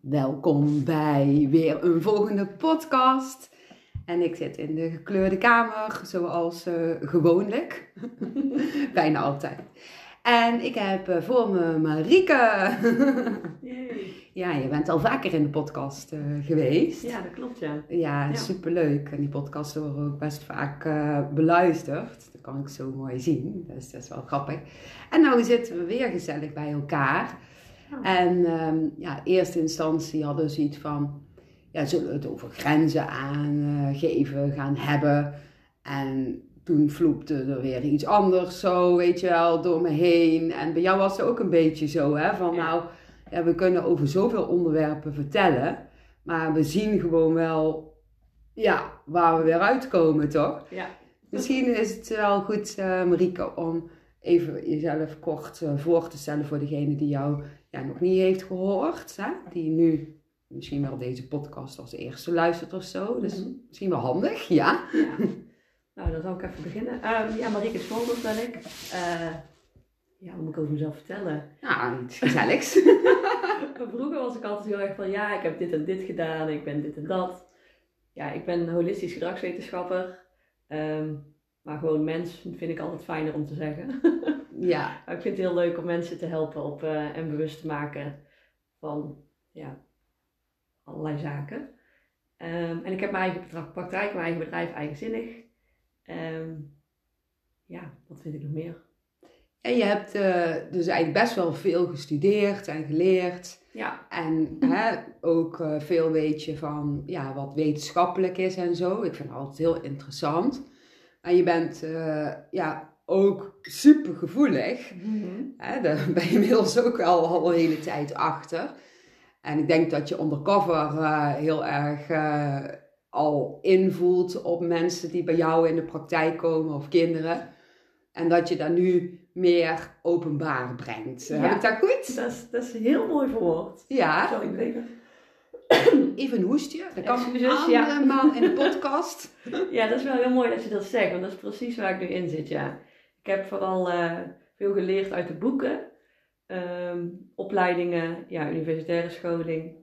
welkom bij weer een volgende podcast. En ik zit in de gekleurde kamer, zoals uh, gewoonlijk. Bijna altijd. En ik heb uh, voor me Marieke. ja, je bent al vaker in de podcast uh, geweest. Ja, dat klopt, ja. Ja, ja. superleuk. En die podcasts worden ook best vaak beluisterd. Dat kan ik zo mooi zien. Dus dat is wel grappig. En nou zitten we weer gezellig bij elkaar. En um, ja, eerste instantie hadden we zoiets van, ja, zullen we het over grenzen aangeven gaan hebben? En toen vloepte er weer iets anders zo, weet je wel, door me heen. En bij jou was het ook een beetje zo, hè, van nou, ja, we kunnen over zoveel onderwerpen vertellen, maar we zien gewoon wel, ja, waar we weer uitkomen, toch? Ja. Misschien is het wel goed, uh, Marieke, om even jezelf kort uh, voor te stellen voor degene die jou ja, nog niet heeft gehoord. Hè? Die nu misschien wel deze podcast als eerste luistert of zo. Dus mm-hmm. misschien wel handig, ja. ja. Nou, dan zal ik even beginnen. Um, ja, Marieke Smolders ben ik. Uh, ja, wat moet ik over mezelf vertellen? Nou, iets gezelligs. Vroeger was ik altijd heel erg van, ja, ik heb dit en dit gedaan, ik ben dit en dat. Ja, ik ben holistisch gedragswetenschapper. Um, maar gewoon mens vind ik altijd fijner om te zeggen. ja. Maar ik vind het heel leuk om mensen te helpen op, uh, en bewust te maken van ja, allerlei zaken. Um, en ik heb mijn eigen praktijk, mijn eigen bedrijf, eigenzinnig. Um, ja, wat vind ik nog meer? En je hebt uh, dus eigenlijk best wel veel gestudeerd en geleerd. Ja. En hè, ook uh, veel weet je van ja, wat wetenschappelijk is en zo. Ik vind het altijd heel interessant. En je bent uh, ja, ook super gevoelig. Hè, daar ben je inmiddels ook al, al een hele tijd achter. En ik denk dat je undercover uh, heel erg uh, al invoelt op mensen die bij jou in de praktijk komen of kinderen. En dat je dat nu meer openbaar brengt. Ja. Heb ik dat goed? Dat is, dat is heel mooi verwoord. Ja. Even... Een hoestje. Dat kan allemaal ja. in de podcast. ja, dat is wel heel mooi dat je dat zegt. Want dat is precies waar ik nu in zit, ja. Ik heb vooral uh, veel geleerd uit de boeken. Um, opleidingen, ja, universitaire scholing.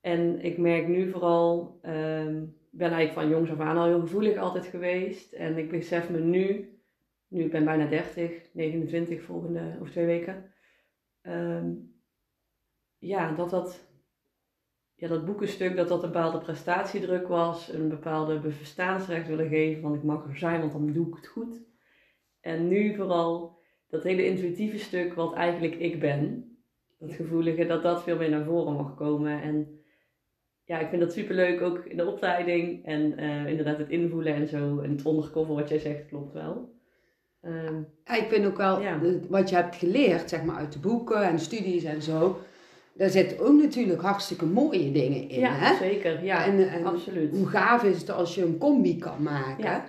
En ik merk nu vooral, um, ben eigenlijk van jongs af aan al heel gevoelig altijd geweest. En ik besef me nu, nu ik ben bijna 30, 29 volgende, of twee weken. Um, ja, dat dat ja, dat boekenstuk dat dat een bepaalde prestatiedruk was, een bepaalde bestaansrecht willen geven van ik mag er zijn, want dan doe ik het goed. En nu vooral dat hele intuïtieve stuk wat eigenlijk ik ben, dat gevoelige, dat dat veel meer naar voren mag komen. En ja, ik vind dat superleuk ook in de opleiding en uh, inderdaad het invoelen en zo. En het ondercover wat jij zegt klopt wel. Um, ja, ik vind ook wel ja. wat je hebt geleerd, zeg maar, uit de boeken en studies en zo daar zitten ook natuurlijk hartstikke mooie dingen in. Ja, hè? zeker. Ja, en, en absoluut. Hoe gaaf is het als je een combi kan maken? Ja.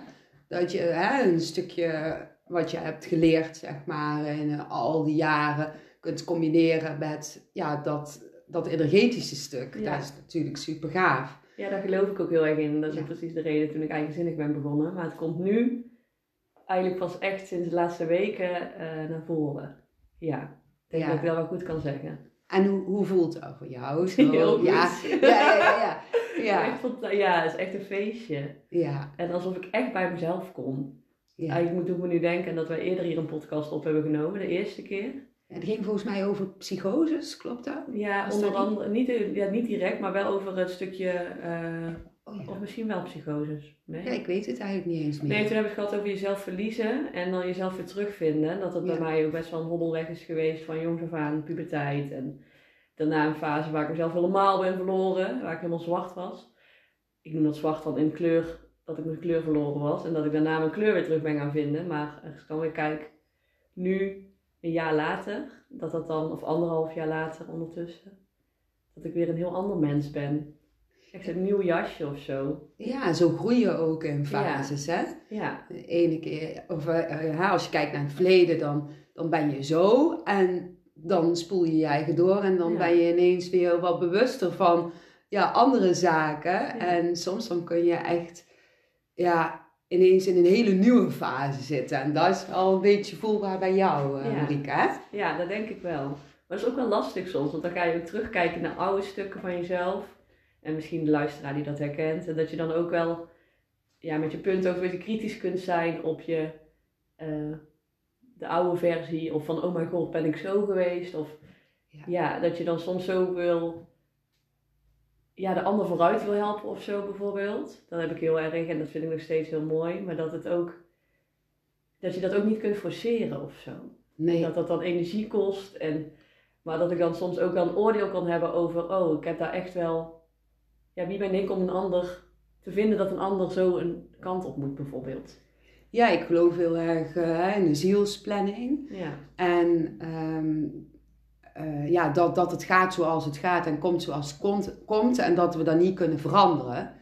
Dat je hè, een stukje wat je hebt geleerd, zeg maar, in al die jaren kunt combineren met ja, dat, dat energetische stuk. Ja. Dat is natuurlijk super gaaf. Ja, daar geloof ik ook heel erg in. Dat is ja. precies de reden toen ik eigenzinnig ben begonnen. Maar het komt nu eigenlijk pas echt sinds de laatste weken uh, naar voren. Ja, ik denk dat ik wel wat goed kan zeggen. En hoe, hoe voelt het voor jou? Zo, Heel ja. goed. Ja, ja, ja. ja. Ja, het is echt een feestje. Ja. En alsof ik echt bij mezelf kom. Ja. Eigenlijk moet ik me nu denken dat wij eerder hier een podcast op hebben genomen, de eerste keer. Ja, het ging volgens mij over psychoses, klopt dat? Ja, onder andere, niet, ja, niet direct, maar wel over het stukje, uh, oh, ja. of misschien wel psychoses. Nee? Ja, ik weet het eigenlijk niet eens meer. Nee, toen heb ik het gehad over jezelf verliezen en dan jezelf weer terugvinden. Dat het bij mij ook best wel een hobbelweg is geweest van jongs af aan, puberteit. En daarna een fase waar ik mezelf helemaal ben verloren, waar ik helemaal zwart was. Ik noem dat zwart dan in kleur, dat ik mijn kleur verloren was. En dat ik daarna mijn kleur weer terug ben gaan vinden. Maar als ik dan weer kijk, nu, een jaar later, dat dat dan, of anderhalf jaar later ondertussen, dat ik weer een heel ander mens ben. Echt een nieuw jasje of zo. Ja, zo groei je ook in fases, ja. hè? Ja. De ene keer, of uh, als je kijkt naar het verleden, dan, dan ben je zo. En dan spoel je je eigen door en dan ben je ineens weer wat bewuster van ja, andere zaken. En soms dan kun je echt ja, ineens in een hele nieuwe fase zitten. En dat is al een beetje voelbaar bij jou, uh, ja. Marika. Ja, dat denk ik wel. Maar dat is ook wel lastig soms, want dan ga je ook terugkijken naar oude stukken van jezelf. En misschien de luisteraar die dat herkent. En dat je dan ook wel ja, met je punten ook weer kritisch kunt zijn op je, eh, de oude versie. Of van, oh mijn god, ben ik zo geweest? Of Ja. ja, dat je dan soms zo wil, ja, de ander vooruit wil helpen of zo bijvoorbeeld. Dat heb ik heel erg en dat vind ik nog steeds heel mooi. Maar dat het ook, dat je dat ook niet kunt forceren of zo. Nee. Dat dat dan energie kost. En, maar dat ik dan soms ook wel een oordeel kan hebben over, oh, ik heb daar echt wel, ja, wie ben ik om een ander te vinden dat een ander zo een kant op moet bijvoorbeeld. Ja, ik geloof heel erg eh, in de zielsplanning. Ja, En ehm, eh, ja, dat, dat het gaat zoals het gaat en komt zoals het komt, komt en dat we dat niet kunnen veranderen.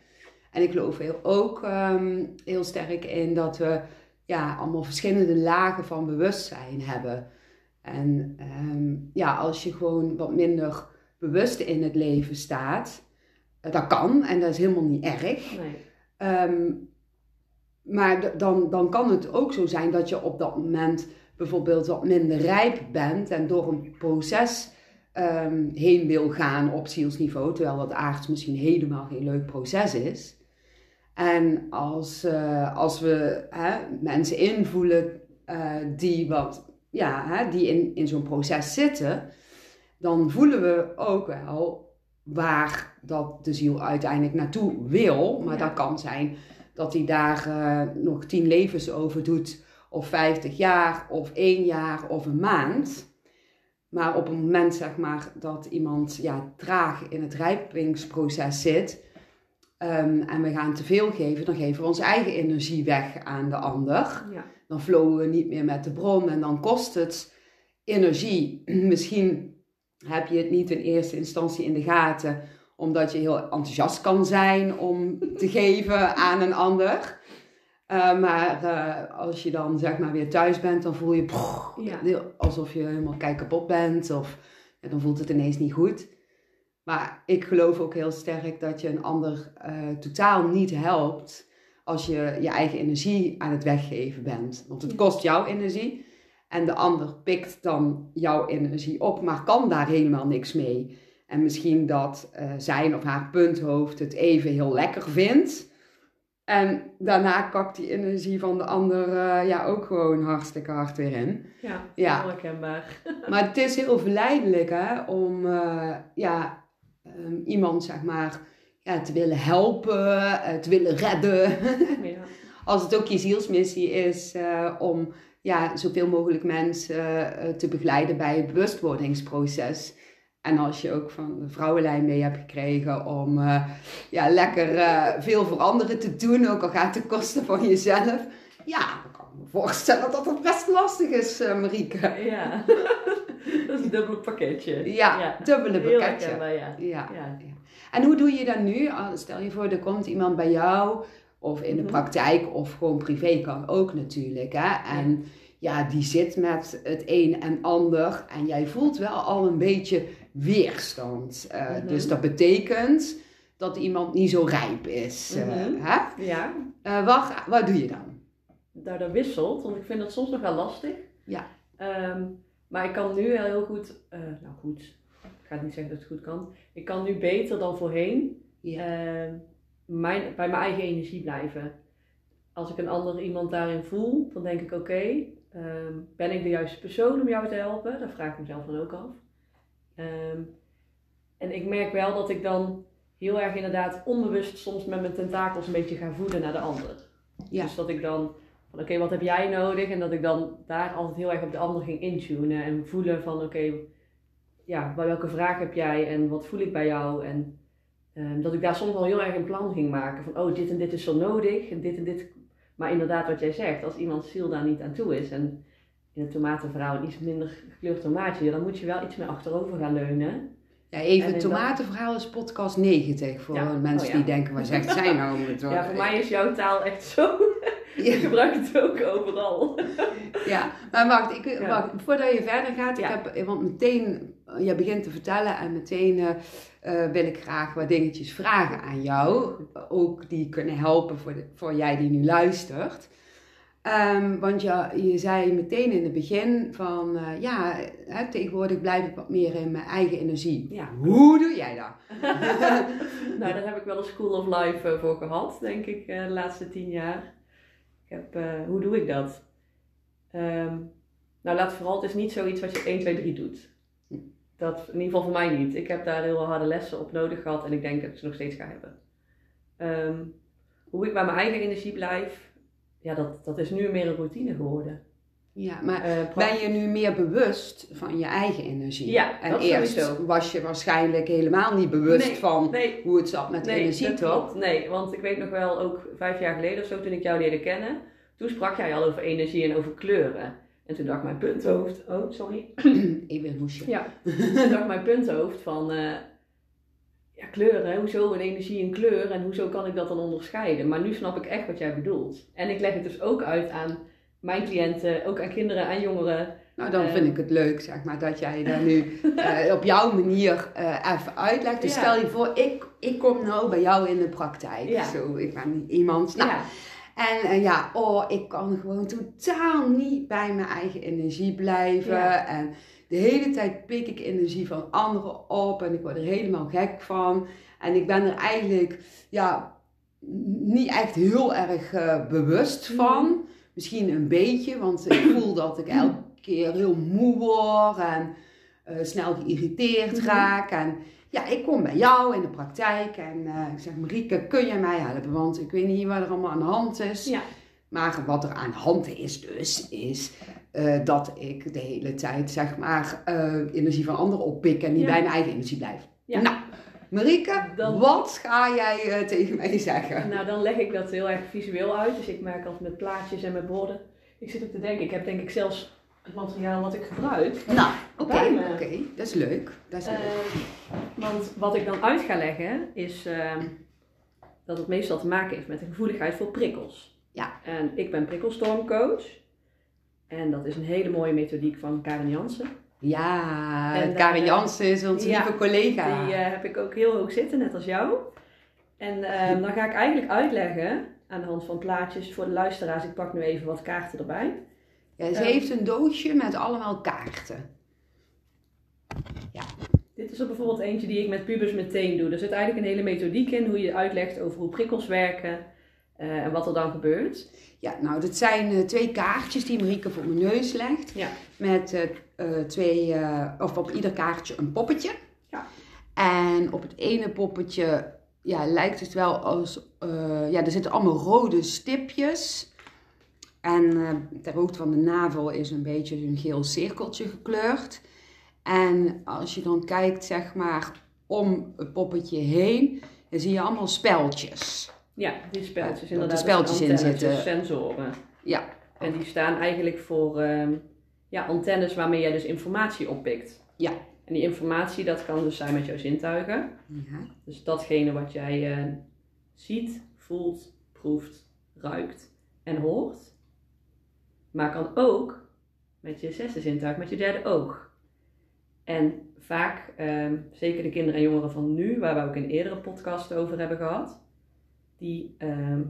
En ik geloof heel, ook ehm, heel sterk in dat we ja, allemaal verschillende lagen van bewustzijn hebben. En ehm, ja, als je gewoon wat minder bewust in het leven staat, eh, dat kan en dat is helemaal niet erg. nee. Ehm, maar dan, dan kan het ook zo zijn dat je op dat moment bijvoorbeeld wat minder rijp bent en door een proces ehm, heen wil gaan op zielsniveau, terwijl dat aards misschien helemaal geen leuk proces is. En als, eh, als we hè, mensen invoelen eh, die, wat, ja, hè, die in, in zo'n proces zitten, dan voelen we ook wel waar dat de ziel uiteindelijk naartoe wil. Maar Ja. dat kan zijn dat hij daar eh, nog tien levens over doet, of vijftig jaar, of één jaar, of een maand. Maar op het moment zeg maar, dat iemand ja, traag in het rijpingsproces zit ehm, en we gaan te veel geven, dan geven we onze eigen energie weg aan de ander. Ja, Dan flowen we niet meer met de bron en dan kost het energie. Misschien heb je het niet in eerste instantie in de gaten, omdat je heel enthousiast kan zijn om te geven aan een ander. Eh, maar eh, als je dan zeg maar weer thuis bent, dan voel je Ja. alsof je helemaal kei kapot bent. Of ja, dan voelt het ineens niet goed. Maar ik geloof ook heel sterk dat je een ander eh, totaal niet helpt als je je eigen energie aan het weggeven bent. Want het kost jouw energie en de ander pikt dan jouw energie op, maar kan daar helemaal niks mee. En misschien dat zijn of haar punthoofd het even heel lekker vindt. En daarna kakt die energie van de ander eh, ja, ook gewoon hartstikke hard weer in. ja, Ja. herkenbaar. Maar het is heel verleidelijk hè, om eh, ja, ehm, iemand zeg maar, ja, te willen helpen, eh, te willen redden. Ja, Als het ook je zielsmissie is om ja, zoveel mogelijk mensen te begeleiden bij het bewustwordingsproces. En als je ook van de vrouwenlijn mee hebt gekregen om eh, ja, lekker eh, veel voor anderen te doen, ook al gaat het ten koste van jezelf. Ja, dan kan ik me voorstellen dat het best lastig is, eh, Marieke. ja. dat is een dubbel pakketje. Ja, dubbele Heel pakketje. herkenbaar, ja. Ja. Ja. ja. En hoe doe je dat nu? Ah, Stel je voor, er komt iemand bij jou, of in de Mhm. praktijk, of gewoon privé kan ook natuurlijk. Hè? En ja, die zit met het een en ander, en jij voelt wel al een beetje weerstand. Eh, Mhm. Dus dat betekent dat iemand niet zo rijp is. eh, Mhm. hè? Ja, Eh, wat, wat doe je dan? daar dat wisselt, want ik vind dat soms nog wel lastig. Ja. Ehm, maar ik kan nu heel goed, nou goed, ik ga niet zeggen dat het goed kan. Ik kan nu beter dan voorheen Ja. ehm, mijn, bij mijn eigen energie blijven. Als ik een ander iemand daarin voel, dan denk ik oké, ehm, ben ik de juiste persoon om jou te helpen? Dat vraag ik mezelf dan ook af. Ehm, en ik merk wel dat ik dan heel erg inderdaad onbewust soms met mijn tentakels een beetje ga voeden naar de ander. Ja. Dus dat ik dan van oké, wat heb jij nodig? En dat ik dan daar altijd heel erg op de ander ging intunen en voelen van oké, ja, bij welke vraag heb jij en wat voel ik bij jou? En ehm, dat ik daar soms al heel erg een plan ging maken van oh, dit en dit is zo nodig en dit en dit. Maar inderdaad, wat jij zegt, als iemands ziel daar niet aan toe is en in het tomatenverhaal een iets minder gekleurd tomaatje, dan moet je wel iets meer achterover gaan leunen. Ja, even, tomatenverhaal is podcast 90 voor Ja. mensen Oh, ja. die denken, waar zegt zij nou? Met Ja, voor mij is jouw taal echt zo. Ja. Ik gebruik het ook overal. Ja, maar wacht, ik, Ja. wacht voordat je verder gaat, ik Ja. heb, want meteen, eh, je begint te vertellen en meteen eh, eh, wil ik graag wat dingetjes vragen aan jou, ook die kunnen helpen voor, de, voor jij die nu luistert. Ehm, want je, je zei meteen in het begin van, eh, ja, hè, tegenwoordig blijf ik wat meer in mijn eigen energie. Ja. Hoe doe jij dat? nou, daar heb ik wel een School of Life eh, voor gehad, denk ik, eh, de laatste tien jaar. Ik heb, hoe doe ik dat? Ehm, nou, laat vooral, het is niet zoiets wat je 1, 2, 3 doet. Dat, in ieder geval voor mij niet. Ik heb daar heel harde lessen op nodig gehad en ik denk dat ik ze nog steeds ga hebben. Ehm, hoe ik bij mijn eigen energie blijf, ja, dat, dat is nu meer een routine geworden. Ja, maar Eh, ben je nu meer bewust van je eigen energie? Ja, en dat eerst sowieso. was je waarschijnlijk helemaal niet bewust Nee, van Nee, hoe het zat met nee, energie, toch? Nee, want ik weet nog wel, ook vijf jaar geleden of zo, toen ik jou leerde kennen, toen sprak jij al over energie en over kleuren. En toen dacht mijn punthoofd, oh sorry, Even een hoesje. Ja, toen dacht mijn punthoofd van, eh, ja kleuren, hoezo een energie een kleur en hoezo kan ik dat dan onderscheiden? Maar nu snap ik echt wat jij bedoelt. En ik leg het dus ook uit aan mijn cliënten, ook aan kinderen, aan jongeren. Nou, dan Eh. vind ik het leuk, zeg maar, dat jij daar nu eh, op jouw manier eh, even uitlegt. Dus Ja. stel je voor, ik, ik kom nou bij jou in de praktijk. Ja. Zo, ik ben iemand. Nou, ja, En ja, oh, ik kan gewoon totaal niet bij mijn eigen energie blijven. En de hele tijd pik ik energie van anderen op en ik word er helemaal gek van. En ik ben er eigenlijk ja, niet echt heel erg eh, bewust Mhm. van. Misschien een beetje, want ik voel dat ik elke keer heel moe word en eh, snel geïrriteerd Mhm. raak. En ja, ik kom bij jou in de praktijk en eh, ik zeg, Marieke, kun je mij helpen? Want ik weet niet wat er allemaal aan de hand is. ja, Maar wat er aan de hand is dus, is eh, dat ik de hele tijd, zeg maar, eh, energie van anderen oppik en niet Ja. bij mijn eigen energie blijf. Ja. Nou, Marieke, Dan- wat ga jij eh, tegen mij zeggen? nou dan leg ik dat heel erg visueel uit. Dus ik merk altijd met plaatjes en met borden. Ik zit ook te denken, ik heb denk ik zelfs het materiaal wat ik gebruik. Nou, oké, oké, dat is leuk. Dat is leuk. Want wat ik dan uit ga leggen is eh, dat het meestal te maken heeft met de gevoeligheid voor prikkels. Ja. En ik ben prikkelstormcoach. En dat is een hele mooie methodiek van Karen Jansen. ja, en, Karin eh, Jansen is onze ja, lieve collega. Die eh, heb ik ook heel hoog zitten, net als jou. En eh, dan ga ik eigenlijk uitleggen aan de hand van plaatjes voor de luisteraars. Ik pak nu even wat kaarten erbij. Ja, ze eh, heeft een doosje met allemaal kaarten. Dit is er bijvoorbeeld eentje die ik met pubers meteen doe. Er zit eigenlijk een hele methodiek in hoe je uitlegt over hoe prikkels werken eh, en wat er dan gebeurt. Ja, nou, dat zijn eh, twee kaartjes die Marieke voor mijn neus legt. Ja. Met eh, eh, twee, of op ieder kaartje een poppetje. Ja. En op het ene poppetje ja, lijkt het wel als, ja, er zitten allemaal rode stipjes. En ter hoogte van de navel is een beetje een geel cirkeltje gekleurd. En als je dan kijkt, zeg maar, om het poppetje heen, dan zie je allemaal speltjes. Ja, die speltjes Ja, inderdaad. dat er speltjes in zitten. dus sensoren. Ja, En die staan eigenlijk voor ehm, ja, antennes waarmee jij dus informatie oppikt. Ja. En die informatie, dat kan dus zijn met jouw zintuigen. ja. Dus datgene wat jij eh, ziet, voelt, proeft, ruikt en hoort. Maar kan ook met je zesde zintuig, met je derde oog. En vaak, ehm, zeker de kinderen en jongeren van nu, waar we ook in eerdere podcasts over hebben gehad, die, ehm,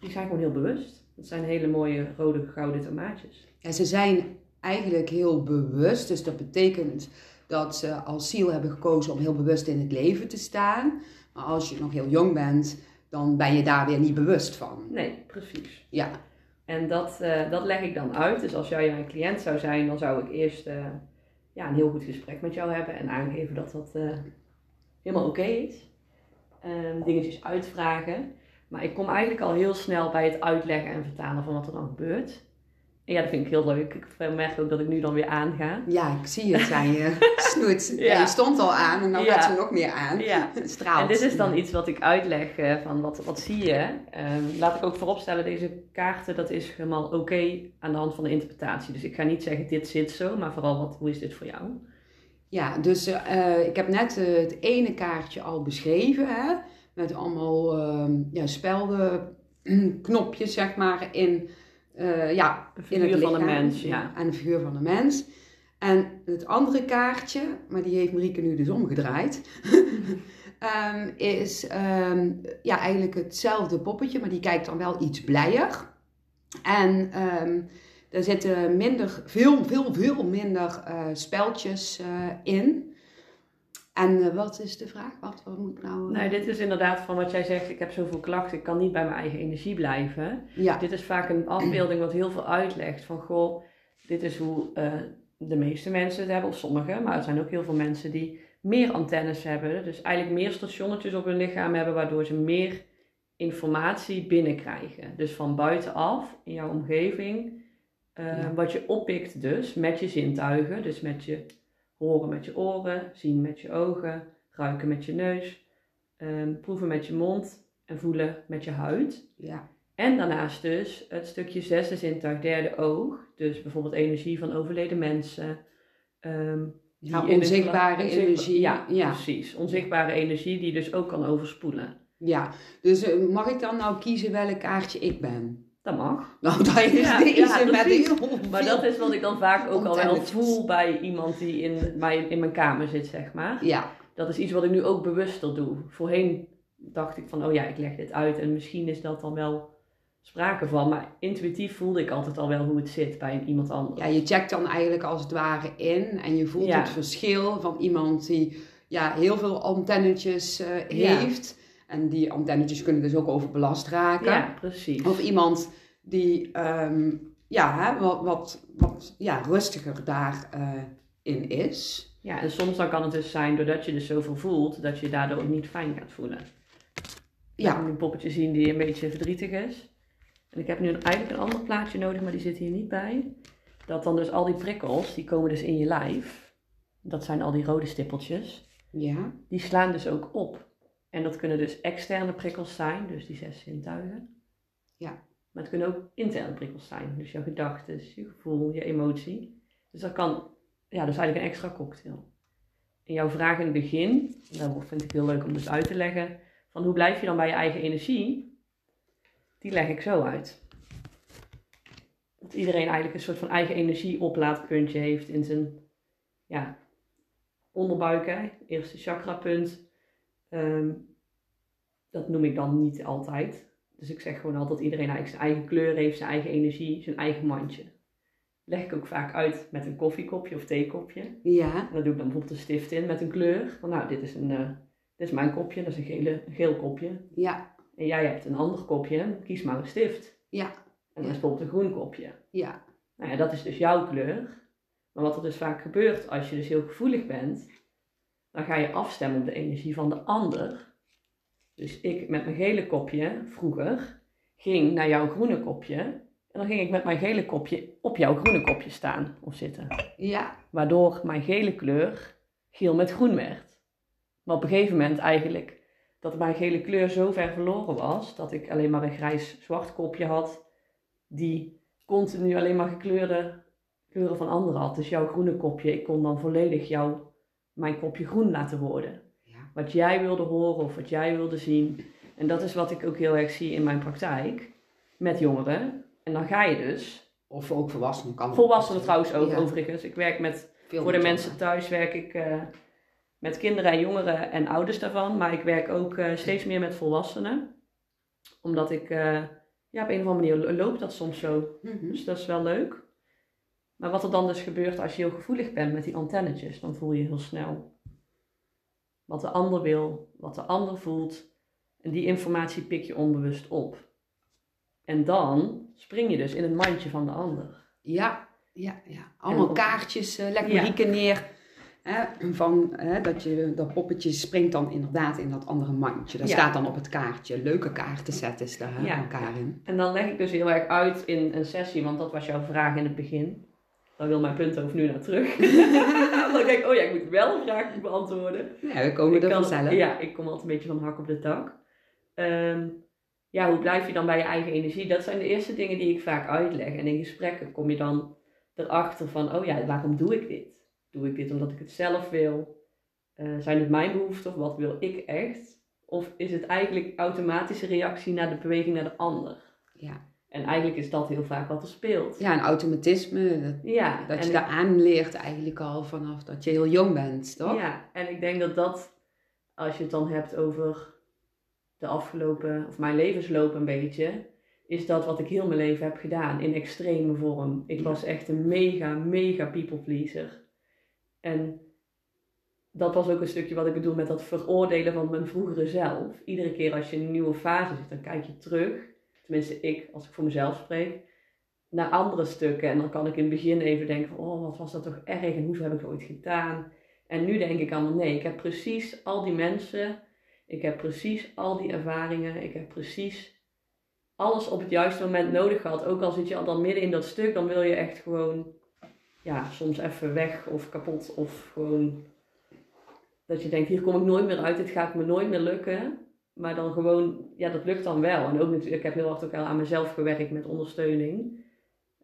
die zijn gewoon heel bewust. Dat zijn hele mooie rode gouden tomaatjes. Ja, ze zijn eigenlijk heel bewust. Dus dat betekent dat ze als ziel hebben gekozen om heel bewust in het leven te staan. Maar als je nog heel jong bent, dan ben je daar weer niet bewust van. Nee, precies. Ja, En dat, eh, dat leg ik dan uit. Dus als jij mijn cliënt zou zijn, dan zou ik eerst eh, ja, een heel goed gesprek met jou hebben en aangeven dat dat eh, helemaal oké is. Ehm, dingetjes uitvragen. Maar ik kom eigenlijk al heel snel bij het uitleggen en vertalen van wat er dan gebeurt. En ja, dat vind ik heel leuk. Ik merk ook dat ik nu dan weer aanga. ja ik zie het aan je snoet. Ja. Ja. je stond al aan en dan Ja. gaat ze nog meer aan. Ja. Het straalt. En dit is dan iets wat ik uitleg eh, van wat, wat zie je. Ehm, laat ik ook vooropstellen, deze kaarten, dat is helemaal oké aan de hand van de interpretatie. Dus ik ga niet zeggen dit zit zo, maar vooral wat, hoe is dit voor jou? Ja, dus eh, ik heb net eh, het ene kaartje al beschreven, hè, met allemaal ehm ja, spelden, knopjes, zeg maar, in, eh, ja, De in het figuur van een lichaam. mens, ja. En de figuur van de mens. En het andere kaartje, maar die heeft Marieke nu dus omgedraaid, ehm, is ehm, ja, eigenlijk hetzelfde poppetje, maar die kijkt dan wel iets blijer. En er zitten minder, veel, veel, veel minder uh, speltjes uh, in. En uh, wat is de vraag? Wat, wat moet ik nou... Nee, dit is inderdaad van wat jij zegt. Ik heb zoveel klachten, ik kan niet bij mijn eigen energie blijven. Ja. Dit is vaak een afbeelding wat heel veel uitlegt. Van goh, dit is hoe de meeste mensen het hebben, of sommigen. Maar er zijn ook heel veel mensen die meer antennes hebben. Dus eigenlijk meer stationnetjes op hun lichaam hebben, waardoor ze meer informatie binnenkrijgen. Dus van buitenaf, in jouw omgeving uh, ja. Wat je oppikt dus met je zintuigen, dus met je horen met je oren, zien met je ogen, ruiken met je neus, um, proeven met je mond en voelen met je huid. Ja. En daarnaast dus het stukje zesde zintuig, derde oog, dus bijvoorbeeld energie van overleden mensen. Um, ja, onzichtbare energie. Ja, ja, precies. Onzichtbare energie die dus ook kan overspoelen. Ja, dus uh, mag ik dan nou kiezen welk kaartje ik ben? Dat mag. Nou, dat is Ja, deze ja, met heel Maar dat is wat ik dan vaak ook al wel voel bij iemand die in, mij, in mijn kamer zit, zeg maar. Ja, Dat is iets wat ik nu ook bewuster doe. Voorheen dacht ik van, oh ja, ik leg dit uit en misschien is dat dan wel sprake van. Maar intuïtief voelde ik altijd al wel hoe het zit bij iemand anders. ja, je checkt dan eigenlijk als het ware in en je voelt Ja. het verschil van iemand die ja, heel veel antennetjes eh, heeft. En die antennetjes kunnen dus ook overbelast raken. Ja, precies. Of iemand die ehm, ja, hè, wat, wat, wat ja, rustiger daarin is. Ja, en soms dan kan het dus zijn, doordat je dus zoveel voelt, dat je daardoor ook niet fijn gaat voelen. Ja. Ik moet een poppetje zien die een beetje verdrietig is. En ik heb nu een- eigenlijk een ander plaatje nodig, maar die zit hier niet bij. Dat dan dus al die prikkels, die komen dus in je lijf. Dat zijn al die rode stippeltjes. Ja, Die slaan dus ook op. En dat kunnen dus externe prikkels zijn, dus die zes zintuigen. Ja. Maar het kunnen ook interne prikkels zijn, dus jouw gedachten, je gevoel, je emotie. Dus dat kan, ja, dat is eigenlijk een extra cocktail. En jouw vraag in het begin, en dat vind ik heel leuk om dus uit te leggen, van hoe blijf je dan bij je eigen energie? Die leg ik zo uit. Dat iedereen eigenlijk een soort van eigen energieoplaadpuntje heeft in zijn ja, onderbuik, hè? eerste chakrapunt. Ehm, dat noem ik dan niet altijd. Dus ik zeg gewoon altijd iedereen eigenlijk zijn eigen kleur heeft, zijn eigen energie, zijn eigen mandje. Leg ik ook vaak uit met een koffiekopje of theekopje. ja, En dan doe ik dan bijvoorbeeld een stift in met een kleur. Van nou, dit is, een, eh, dit is mijn kopje, dat is een, gele, een geel kopje. ja, En jij hebt een ander kopje, kies maar een stift. ja, En dat is bijvoorbeeld een groen kopje. ja, Nou ja, dat is dus jouw kleur. Maar wat er dus vaak gebeurt als je dus heel gevoelig bent, dan ga je afstemmen op de energie van de ander. Dus ik met mijn gele kopje vroeger ging naar jouw groene kopje. En dan ging ik met mijn gele kopje op jouw groene kopje staan of zitten. ja, Waardoor mijn gele kleur geel met groen werd. Maar op een gegeven moment eigenlijk dat mijn gele kleur zo ver verloren was dat ik alleen maar een grijs-zwart kopje had die continu alleen maar gekleurde kleuren van anderen had. Dus jouw groene kopje, ik kon dan volledig jouw, mijn kopje groen laten worden. Ja. Wat jij wilde horen of wat jij wilde zien. En dat is wat ik ook heel erg zie in mijn praktijk met jongeren. En dan ga je dus, Of ook volwassenen kan. volwassenen trouwens ook Ja. overigens. Ik werk met Veel voor de mensen thuis werk ik eh, met kinderen en jongeren en ouders daarvan. Maar ik werk ook eh, steeds meer met volwassenen. Omdat ik, eh, ja, op een of andere manier lo- loopt dat soms zo. Mhm. Dus dat is wel leuk. Maar wat er dan dus gebeurt als je heel gevoelig bent met die antennetjes, dan voel je heel snel wat de ander wil, wat de ander voelt. En die informatie pik je onbewust op. En dan spring je dus in het mandje van de ander. Ja, ja, ja. Allemaal op- kaartjes, eh leg Ja. Neer. Hè, van, hè, dat, je, dat poppetje springt dan inderdaad in dat andere mandje. Dat Ja. staat dan op het kaartje. Leuke kaarten zetten daar Ja. elkaar in. En dan leg ik dus heel erg uit in een sessie, want dat was jouw vraag in het begin. Dan wil mijn punthoofd nu naar terug. dan denk ik, oh ja, ik moet wel een vraag beantwoorden. Ja, we komen Ik er kan- vanzelf. Ja, ik kom altijd een beetje van hak op de tak. Ehm, ja, hoe blijf je dan bij je eigen energie? Dat zijn de eerste dingen die ik vaak uitleg. En in gesprekken kom je dan erachter van, oh ja, waarom doe ik dit? Doe ik dit omdat ik het zelf wil? Eh, zijn het mijn behoeften of wat wil ik echt? Of is het eigenlijk automatische reactie naar de beweging naar de ander? Ja. En eigenlijk is dat heel vaak wat er speelt. Ja, een automatisme. Dat, Ja, dat je daar aanleert eigenlijk al vanaf dat je heel jong bent, toch? Ja, en ik denk dat dat, als je het dan hebt over de afgelopen, of mijn levensloop een beetje, is dat wat ik heel mijn leven heb gedaan in extreme vorm. Ik was echt een mega, mega people pleaser. En dat was ook een stukje wat ik bedoel met dat veroordelen van mijn vroegere zelf. Iedere keer als je in een nieuwe fase zit, dan kijk je terug. Tenminste, ik, als ik voor mezelf spreek. Naar andere stukken. En dan kan ik in het begin even denken van, oh, wat was dat toch erg en hoezo heb ik ooit gedaan? En nu denk ik allemaal, nee, ik heb precies al die mensen. Ik heb precies al die ervaringen. Ik heb precies alles op het juiste moment nodig gehad. Ook al zit je al dan midden in dat stuk, dan wil je echt gewoon, ja, soms even weg of kapot of gewoon dat je denkt, hier kom ik nooit meer uit, dit gaat me nooit meer lukken. Maar dan gewoon, ja, dat lukt dan wel. En ook natuurlijk, ik heb heel hard ook aan mezelf gewerkt met ondersteuning.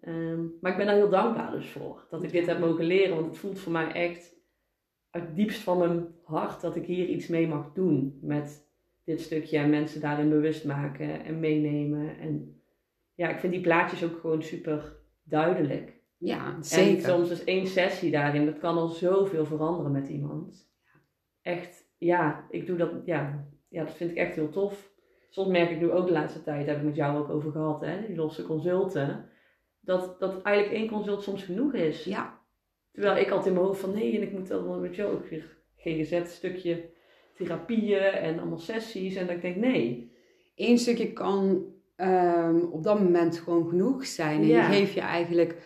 Ehm, maar ik ben daar heel dankbaar dus voor. Dat ik dit heb mogen leren. Want het voelt voor mij echt uit het diepst van mijn hart dat ik hier iets mee mag doen. Met dit stukje en mensen daarin bewust maken en meenemen. En ja, ik vind die plaatjes ook gewoon super duidelijk. Ja, zeker. En soms is één sessie daarin, dat kan al zoveel veranderen met iemand echt, ja, ik doe dat, ja, ja, dat vind ik echt heel tof. Soms merk ik nu ook de laatste tijd, daar heb ik met jou ook over gehad, hè, die losse consulten, dat, dat eigenlijk één consult soms genoeg is. Ja. Terwijl ik altijd in mijn hoofd van nee, en ik moet dan met jou ook weer GGZ stukje therapieën en allemaal sessies. En dat ik denk nee. Eén stukje kan um, op dat moment gewoon genoeg zijn. En je geeft je eigenlijk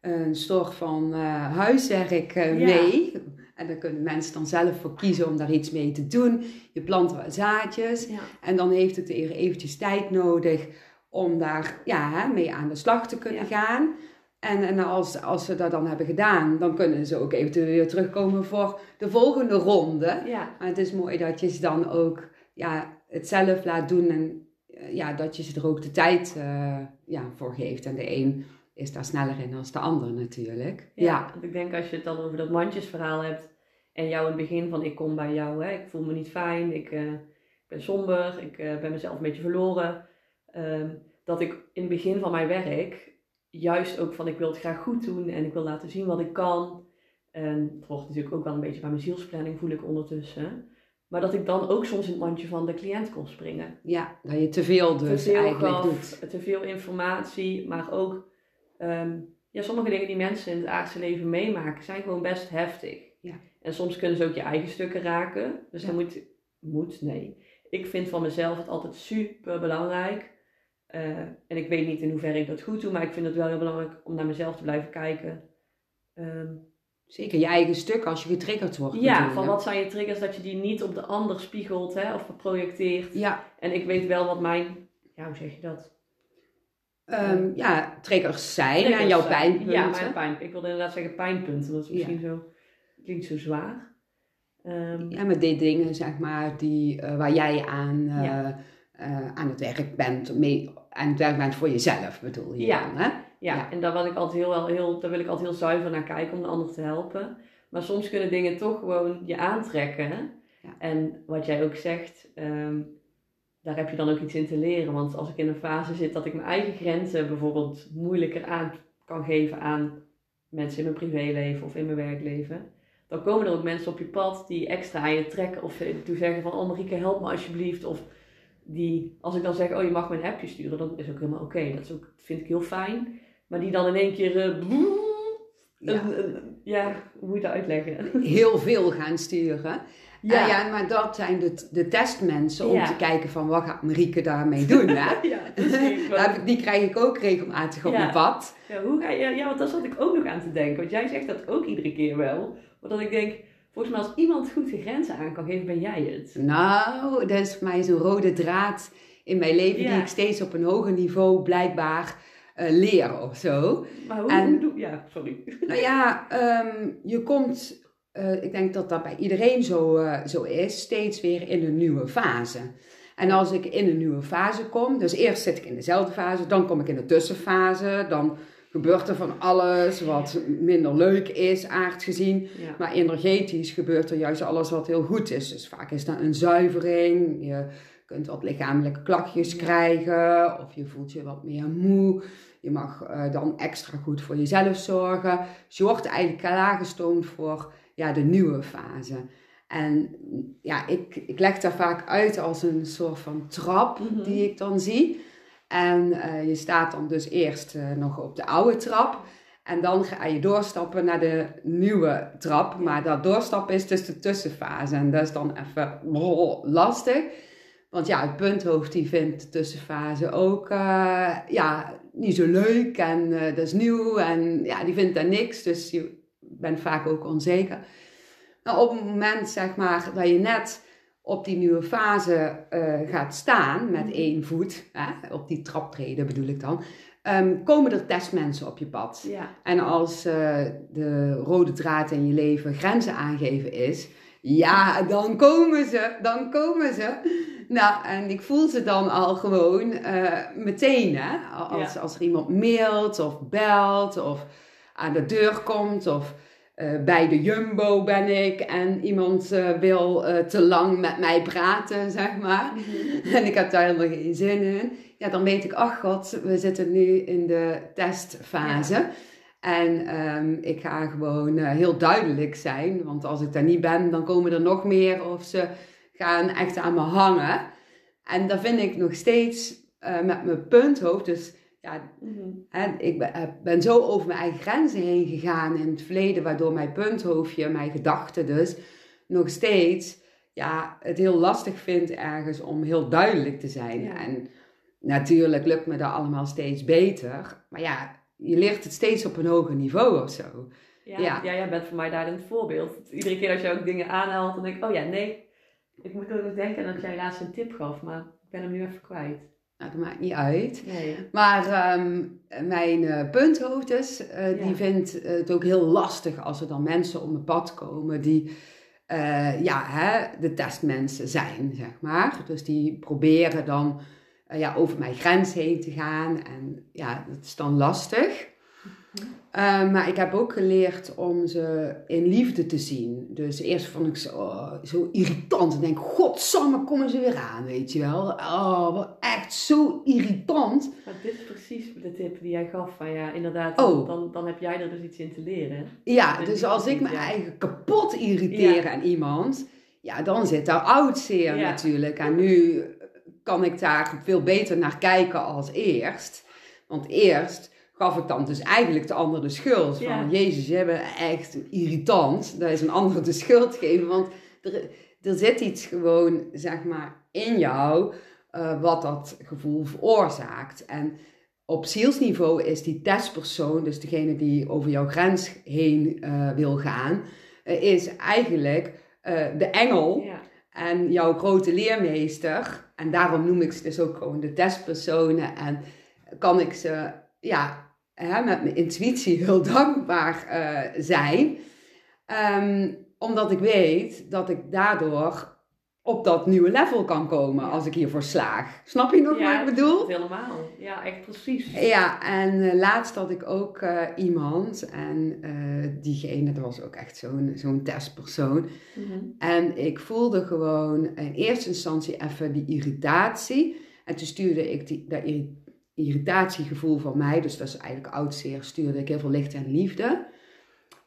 een soort van uh, huiswerk uh, ja. mee en daar kunnen mensen dan zelf voor kiezen om daar iets mee te doen. Je plant wat zaadjes. En dan heeft het er eventjes tijd nodig om daar ja, mee aan de slag te kunnen gaan. En, en als, als ze dat dan hebben gedaan, dan kunnen ze ook eventueel weer terugkomen voor de volgende ronde. Ja. Maar het is mooi dat je ze dan ook ja, het zelf laat doen en ja, dat je ze er ook de tijd uh, ja, voor geeft. En de een is daar sneller in dan de ander natuurlijk. Ja, ja. ik denk als je het dan over dat mandjesverhaal hebt en jou in het begin van ik kom bij jou, hè, ik voel me niet fijn, ik, uh, ben somber, ik uh, ben mezelf een beetje verloren. Uh, dat ik in het begin van mijn werk juist ook van ik wil het graag goed doen en ik wil laten zien wat ik kan. En het wordt natuurlijk ook wel een beetje bij mijn zielsplanning voel ik ondertussen. Maar dat ik dan ook soms in het mandje van de cliënt kon springen. Ja, dat je te veel dus te veel eigenlijk gaf, doet. Te veel informatie, maar ook um, ja, sommige dingen die mensen in het aardse leven meemaken zijn gewoon best heftig. Ja. En soms kunnen ze ook je eigen stukken raken. Dus dan moet, moet, nee. Ik vind van mezelf het altijd super belangrijk. Uh, en ik weet niet in hoeverre ik dat goed doe, maar ik vind het wel heel belangrijk om naar mezelf te blijven kijken. Um, Zeker je eigen stuk als je getriggerd wordt. Ja, van wat zijn je triggers dat je die niet op de ander spiegelt hè, of projecteert. Ja. En ik weet wel wat mijn, ja, hoe zeg je dat? Um, ja, triggers zijn triggers en jouw pijnpunten. Ja, mijn pijn. Ik wilde inderdaad zeggen pijnpunten, dat is misschien ja. zo klinkt zo zwaar. Um, ja, maar die dingen, zeg maar, die, uh, waar jij aan, uh, ja. uh, aan het werk bent, mee, aan het werk bent voor jezelf, bedoel je ja. dan, hè? Ja, ja. en daar, wil ik altijd heel, heel, daar wil ik altijd heel zuiver naar kijken om de ander te helpen. Maar soms kunnen dingen toch gewoon je aantrekken. En wat jij ook zegt, um, daar heb je dan ook iets in te leren. Want als ik in een fase zit dat ik mijn eigen grenzen bijvoorbeeld moeilijker aan kan geven aan mensen in mijn privéleven of in mijn werkleven dan komen er ook mensen op je pad die extra aan je trekken of toe zeggen van, oh Marieke, help me alsjeblieft. Of die, als ik dan zeg, oh je mag me een appje sturen, dan is ook helemaal oké. Dat is ook, vind ik heel fijn. Maar die dan in één keer, uh, ja. Ja, hoe moet je dat uitleggen? Heel veel gaan sturen. Ja. Uh, ja, maar dat zijn de, de testmensen om ja. te kijken van wat gaat Marieke daarmee doen. Hè? ja, die krijg ik ook regelmatig op mijn pad. Ja, hoe ga je, ja, want daar zat ik ook nog aan te denken. Want jij zegt dat ook iedere keer wel. Maar dat ik denk, volgens mij als iemand goed de grenzen aan kan geven, ben jij het. Nou, dat is voor mij zo'n rode draad in mijn leven die ik steeds op een hoger niveau blijkbaar uh, leer of zo. Maar hoe, en, hoe doe Ja, sorry. Nou ja, um, je komt, uh, ik denk dat dat bij iedereen zo, uh, zo is, steeds weer in een nieuwe fase. En als ik in een nieuwe fase kom, dus eerst zit ik in dezelfde fase, dan kom ik in de tussenfase, dan gebeurt er van alles wat minder leuk is, aard gezien. Ja. Maar energetisch gebeurt er juist alles wat heel goed is. Dus vaak is dat een zuivering. Je kunt wat lichamelijke klachtjes ja. krijgen. Of je voelt je wat meer moe. Je mag uh, dan extra goed voor jezelf zorgen. Dus je wordt eigenlijk klaargestoomd voor ja, de nieuwe fase. En ja, ik, ik leg daar vaak uit als een soort van trap mm -hmm. die ik dan zie. En eh, je staat dan dus eerst eh, nog op de oude trap. En dan ga je doorstappen naar de nieuwe trap. Maar dat doorstappen is dus de tussenfase. En dat is dan even brrr, lastig. Want ja, het punthoofd die vindt de tussenfase ook eh, ja, niet zo leuk. En dat is nieuw. En ja, die vindt daar niks. Dus je bent vaak ook onzeker. Nou, op het moment zeg maar dat je net op die nieuwe fase eh, gaat staan met één voet, hè, op die traptreden bedoel ik dan, ehm, komen er testmensen op je pad. Ja. En als eh, de rode draad in je leven grenzen aangeven is, ja, dan komen ze, dan komen ze. Nou, en ik voel ze dan al gewoon eh, meteen, hè. Als, Ja. als er iemand mailt of belt of aan de deur komt of eh, bij de Jumbo ben ik en iemand eh, wil eh, te lang met mij praten, zeg maar. En ik heb daar helemaal geen zin in. Ja, dan weet ik, ach god, we zitten nu in de testfase. En ehm, ik ga gewoon heel duidelijk zijn, want als ik daar niet ben, dan komen er nog meer of ze gaan echt aan me hangen. En dat vind ik nog steeds met mijn punthoofd. Dus ja, Mhm. en ik ben, eh, ben zo over mijn eigen grenzen heen gegaan in het verleden, waardoor mijn punthoofdje, mijn gedachten dus, nog steeds ja, het heel lastig vindt ergens om heel duidelijk te zijn. Ja. En natuurlijk lukt me dat allemaal steeds beter. Maar ja, je leert het steeds op een hoger niveau of zo. Ja, Ja. ja. jij bent voor mij daar een voorbeeld. Iedere keer als jij ook dingen aanhaalt, dan denk ik, oh ja, nee. Ik moet ook nog denken dat jij laatst een tip gaf, maar ik ben hem nu even kwijt. Nou, dat maakt niet uit. Nee. Maar ehm, mijn eh punthoofd dus, eh, Ja. die vindt het ook heel lastig als er dan mensen op mijn pad komen die eh, ja, hè, de testmensen zijn, zeg maar. Dus die proberen dan eh, ja, over mijn grens heen te gaan en ja, dat is dan lastig. Eh, maar ik heb ook geleerd om ze in liefde te zien. Dus eerst vond ik ze oh, zo irritant. Ik denk, godsamme, komen ze weer aan, weet je wel. Oh, wat echt zo irritant. Maar dit is precies de tip die jij gaf van ja, inderdaad, Oh. dan, dan heb jij er dus iets in te leren. Ja, Dus dus als ik me ja. eigen kapot irriteer aan iemand, ja, dan zit daar oud zeer Ja. natuurlijk. En nu kan ik daar veel beter naar kijken als eerst. Want eerst gaf ik dan dus eigenlijk de ander de schuld. Van, Ja. jezus, je bent echt irritant. Dat is een ander de schuld geven. Want er, er zit iets gewoon, zeg maar, in jou eh, wat dat gevoel veroorzaakt. En op zielsniveau is die testpersoon, dus degene die over jouw grens heen eh, wil gaan, eh, is eigenlijk de engel Ja. en jouw grote leermeester. En daarom noem ik ze dus ook gewoon de testpersonen. En kan ik ze ja, hè, met mijn intuïtie heel dankbaar eh, zijn. Ehm, omdat ik weet dat ik daardoor op dat nieuwe level kan komen Ja. als ik hiervoor slaag. Snap je nog wat ik bedoel? Helemaal. Ja, echt precies. Ja, en eh, laatst had ik ook eh, iemand en diegene, dat was ook echt zo'n zo'n testpersoon. Mhm. En ik voelde gewoon in eerste instantie even die irritatie. En toen stuurde ik die, dat irri- irritatiegevoel van mij, dus dat is eigenlijk oud zeer, stuurde ik heel veel licht en liefde.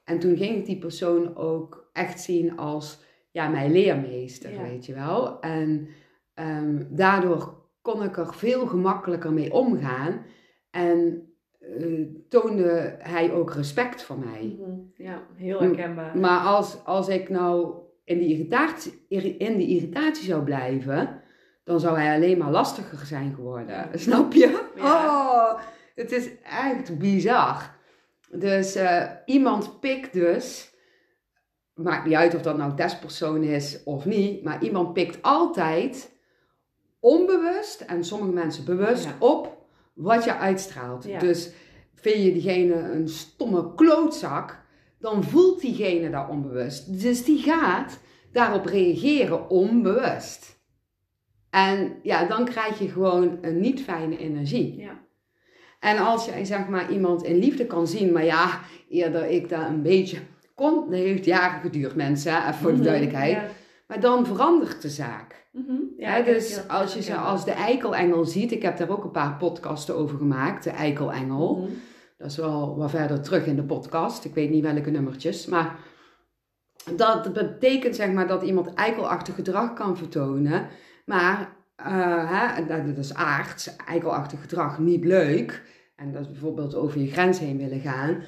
En toen ging ik die persoon ook echt zien als ja, mijn leermeester, Ja. weet je wel. En ehm, daardoor kon ik er veel gemakkelijker mee omgaan. En eh, toonde hij ook respect voor mij. Mhm. Ja, heel herkenbaar. Maar als, als ik nou in die, irritatie, irri- in die irritatie zou blijven, dan zou hij alleen maar lastiger zijn geworden. Snap je? Ja. Oh, het is echt bizar. Dus eh, iemand pikt dus, maakt niet uit of dat nou een testpersoon is of niet, maar iemand pikt altijd onbewust en sommige mensen bewust Ja. op wat je uitstraalt. Ja. Dus vind je diegene een stomme klootzak, dan voelt diegene dat onbewust. Dus die gaat daarop reageren onbewust. En ja, dan krijg je gewoon een niet fijne energie. Ja. En als jij zeg maar iemand in liefde kan zien, maar ja, eerder ik daar een beetje kon, dat heeft jaren geduurd mensen, even voor de Mhm. duidelijkheid. Ja. Maar dan verandert de zaak. Mhm. Ja, dus als je ze als de eikelengel ziet, ik heb daar ook een paar podcasten over gemaakt, de eikelengel. Mhm. Dat is wel wat verder terug in de podcast. Ik weet niet welke nummertjes. Maar dat betekent zeg maar dat iemand eikelachtig gedrag kan vertonen. Maar uh, hè, dat is aards, eikelachtig gedrag, niet leuk. En dat is bijvoorbeeld over je grens heen willen gaan.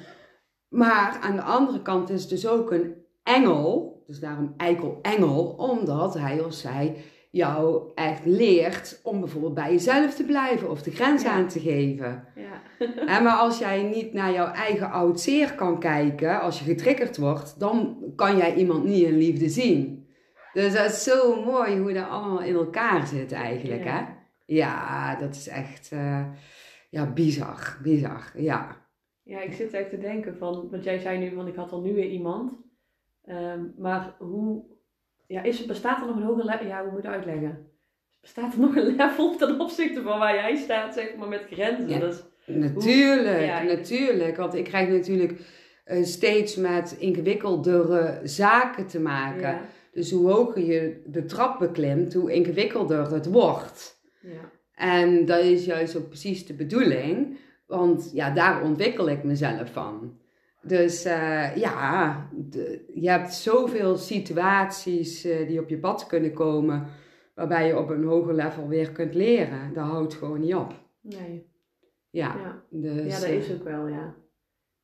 Maar aan de andere kant is het dus ook een engel, dus daarom eikel-engel, omdat hij of zij jou echt leert om bijvoorbeeld bij jezelf te blijven of de grens aan te geven. Ja. maar als jij niet naar jouw eigen oud zeer kan kijken, als je getriggerd wordt, dan kan jij iemand niet in liefde zien. Dus dat is zo mooi hoe dat allemaal in elkaar zit eigenlijk, ja. hè? Ja, dat is echt, uh, ja, bizar, bizar, ja. Ja, ik zit echt te denken van, want jij zei nu, want ik had al nu weer iemand. Ehm, maar hoe, ja, is, bestaat er nog een hoger level? Ja, hoe moet je uitleggen? Bestaat er nog een level ten opzichte van waar jij staat, zeg maar, met grenzen? Ja, natuurlijk, natuurlijk. Want ik krijg natuurlijk uh, steeds met ingewikkeldere zaken te maken. Ja. Dus hoe hoger je de trap beklimt, hoe ingewikkelder het wordt. Ja. En dat is juist ook precies de bedoeling, want ja, daar ontwikkel ik mezelf van. Dus uh, ja, de, je hebt zoveel situaties uh, die op je pad kunnen komen, waarbij je op een hoger level weer kunt leren. Dat houdt gewoon niet op. Nee. Ja, ja. Dus, ja dat is eh, ook wel, ja.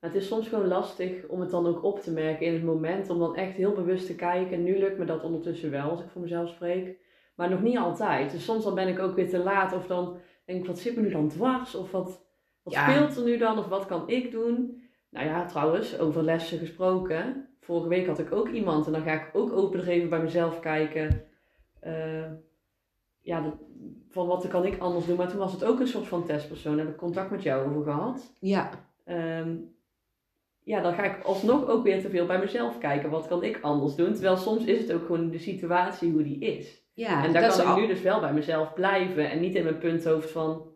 Maar het is soms gewoon lastig om het dan ook op te merken in het moment, om dan echt heel bewust te kijken. Nu lukt me dat ondertussen wel, als ik voor mezelf spreek. Maar nog niet altijd. Dus soms dan ben ik ook weer te laat, of dan denk ik, wat zit me nu dan dwars? Of wat, wat speelt er nu dan? Of wat kan ik doen? Nou ja, trouwens, over lessen gesproken. Vorige week had ik ook iemand en dan ga ik ook open even bij mezelf kijken. Uh, ja, van wat kan ik anders doen. Maar toen was het ook een soort van testpersoon. Daar heb ik contact met jou over gehad. Ja. Um, ja, dan ga ik alsnog ook weer te veel bij mezelf kijken. Wat kan ik anders doen? Terwijl soms is het ook gewoon de situatie hoe die is. Ja, en daar kan ik al... nu dus wel bij mezelf blijven. En niet in mijn punthoofd van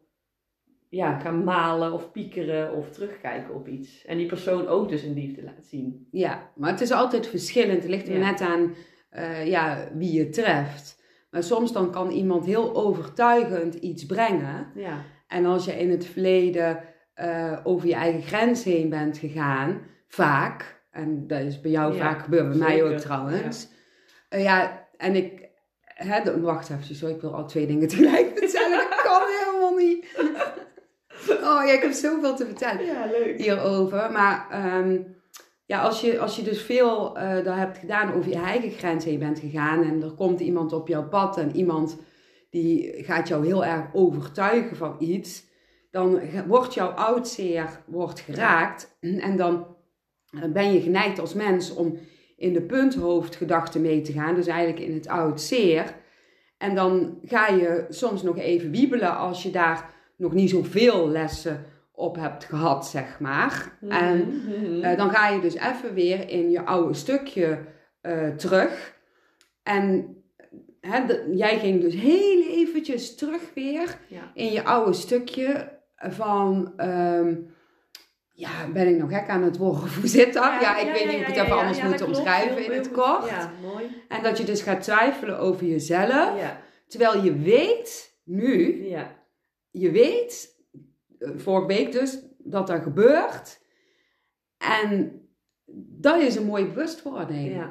ja, gaan malen of piekeren of terugkijken op iets. En die persoon ook dus een liefde laat zien. Ja, maar het is altijd verschillend. Het ligt er net aan uh, ja, wie je treft. Maar soms dan kan iemand heel overtuigend iets brengen. Ja. En als je in het verleden uh, over je eigen grens heen bent gegaan, vaak, en dat is bij jou vaak gebeurd, bij mij ook trouwens. Ja, uh, ja en ik, hè, wacht even, sorry, ik wil al twee dingen tegelijk vertellen, dat kan helemaal niet. Oh ja, ik heb zoveel te vertellen ja, leuk. hierover. Maar um, ja, als je, als je dus veel uh, daar hebt gedaan over je eigen grens heen bent gegaan en er komt iemand op jouw pad en iemand die gaat jou heel erg overtuigen van iets, dan wordt jouw oudzeer wordt geraakt en dan ben je geneigd als mens om in de punthoofdgedachte mee te gaan, dus eigenlijk in het oud zeer. En dan ga je soms nog even wiebelen als je daar nog niet zoveel lessen op hebt gehad, zeg maar. Mhm, en mhm. Eh, dan ga je dus even weer in je oude stukje uh, terug. En hè, jij ging dus heel eventjes terug weer in je oude stukje van... Um, ja, ben ik nog gek aan het worden? Hoe zit dat? Ja, ik weet niet hoe ik het even anders moet omschrijven in het kort. Ja, mooi. En dat je dus gaat twijfelen over jezelf. Terwijl je weet nu... Ja je weet, eh, vorige week dus, dat dat gebeurt. En dat is een mooie bewustwording.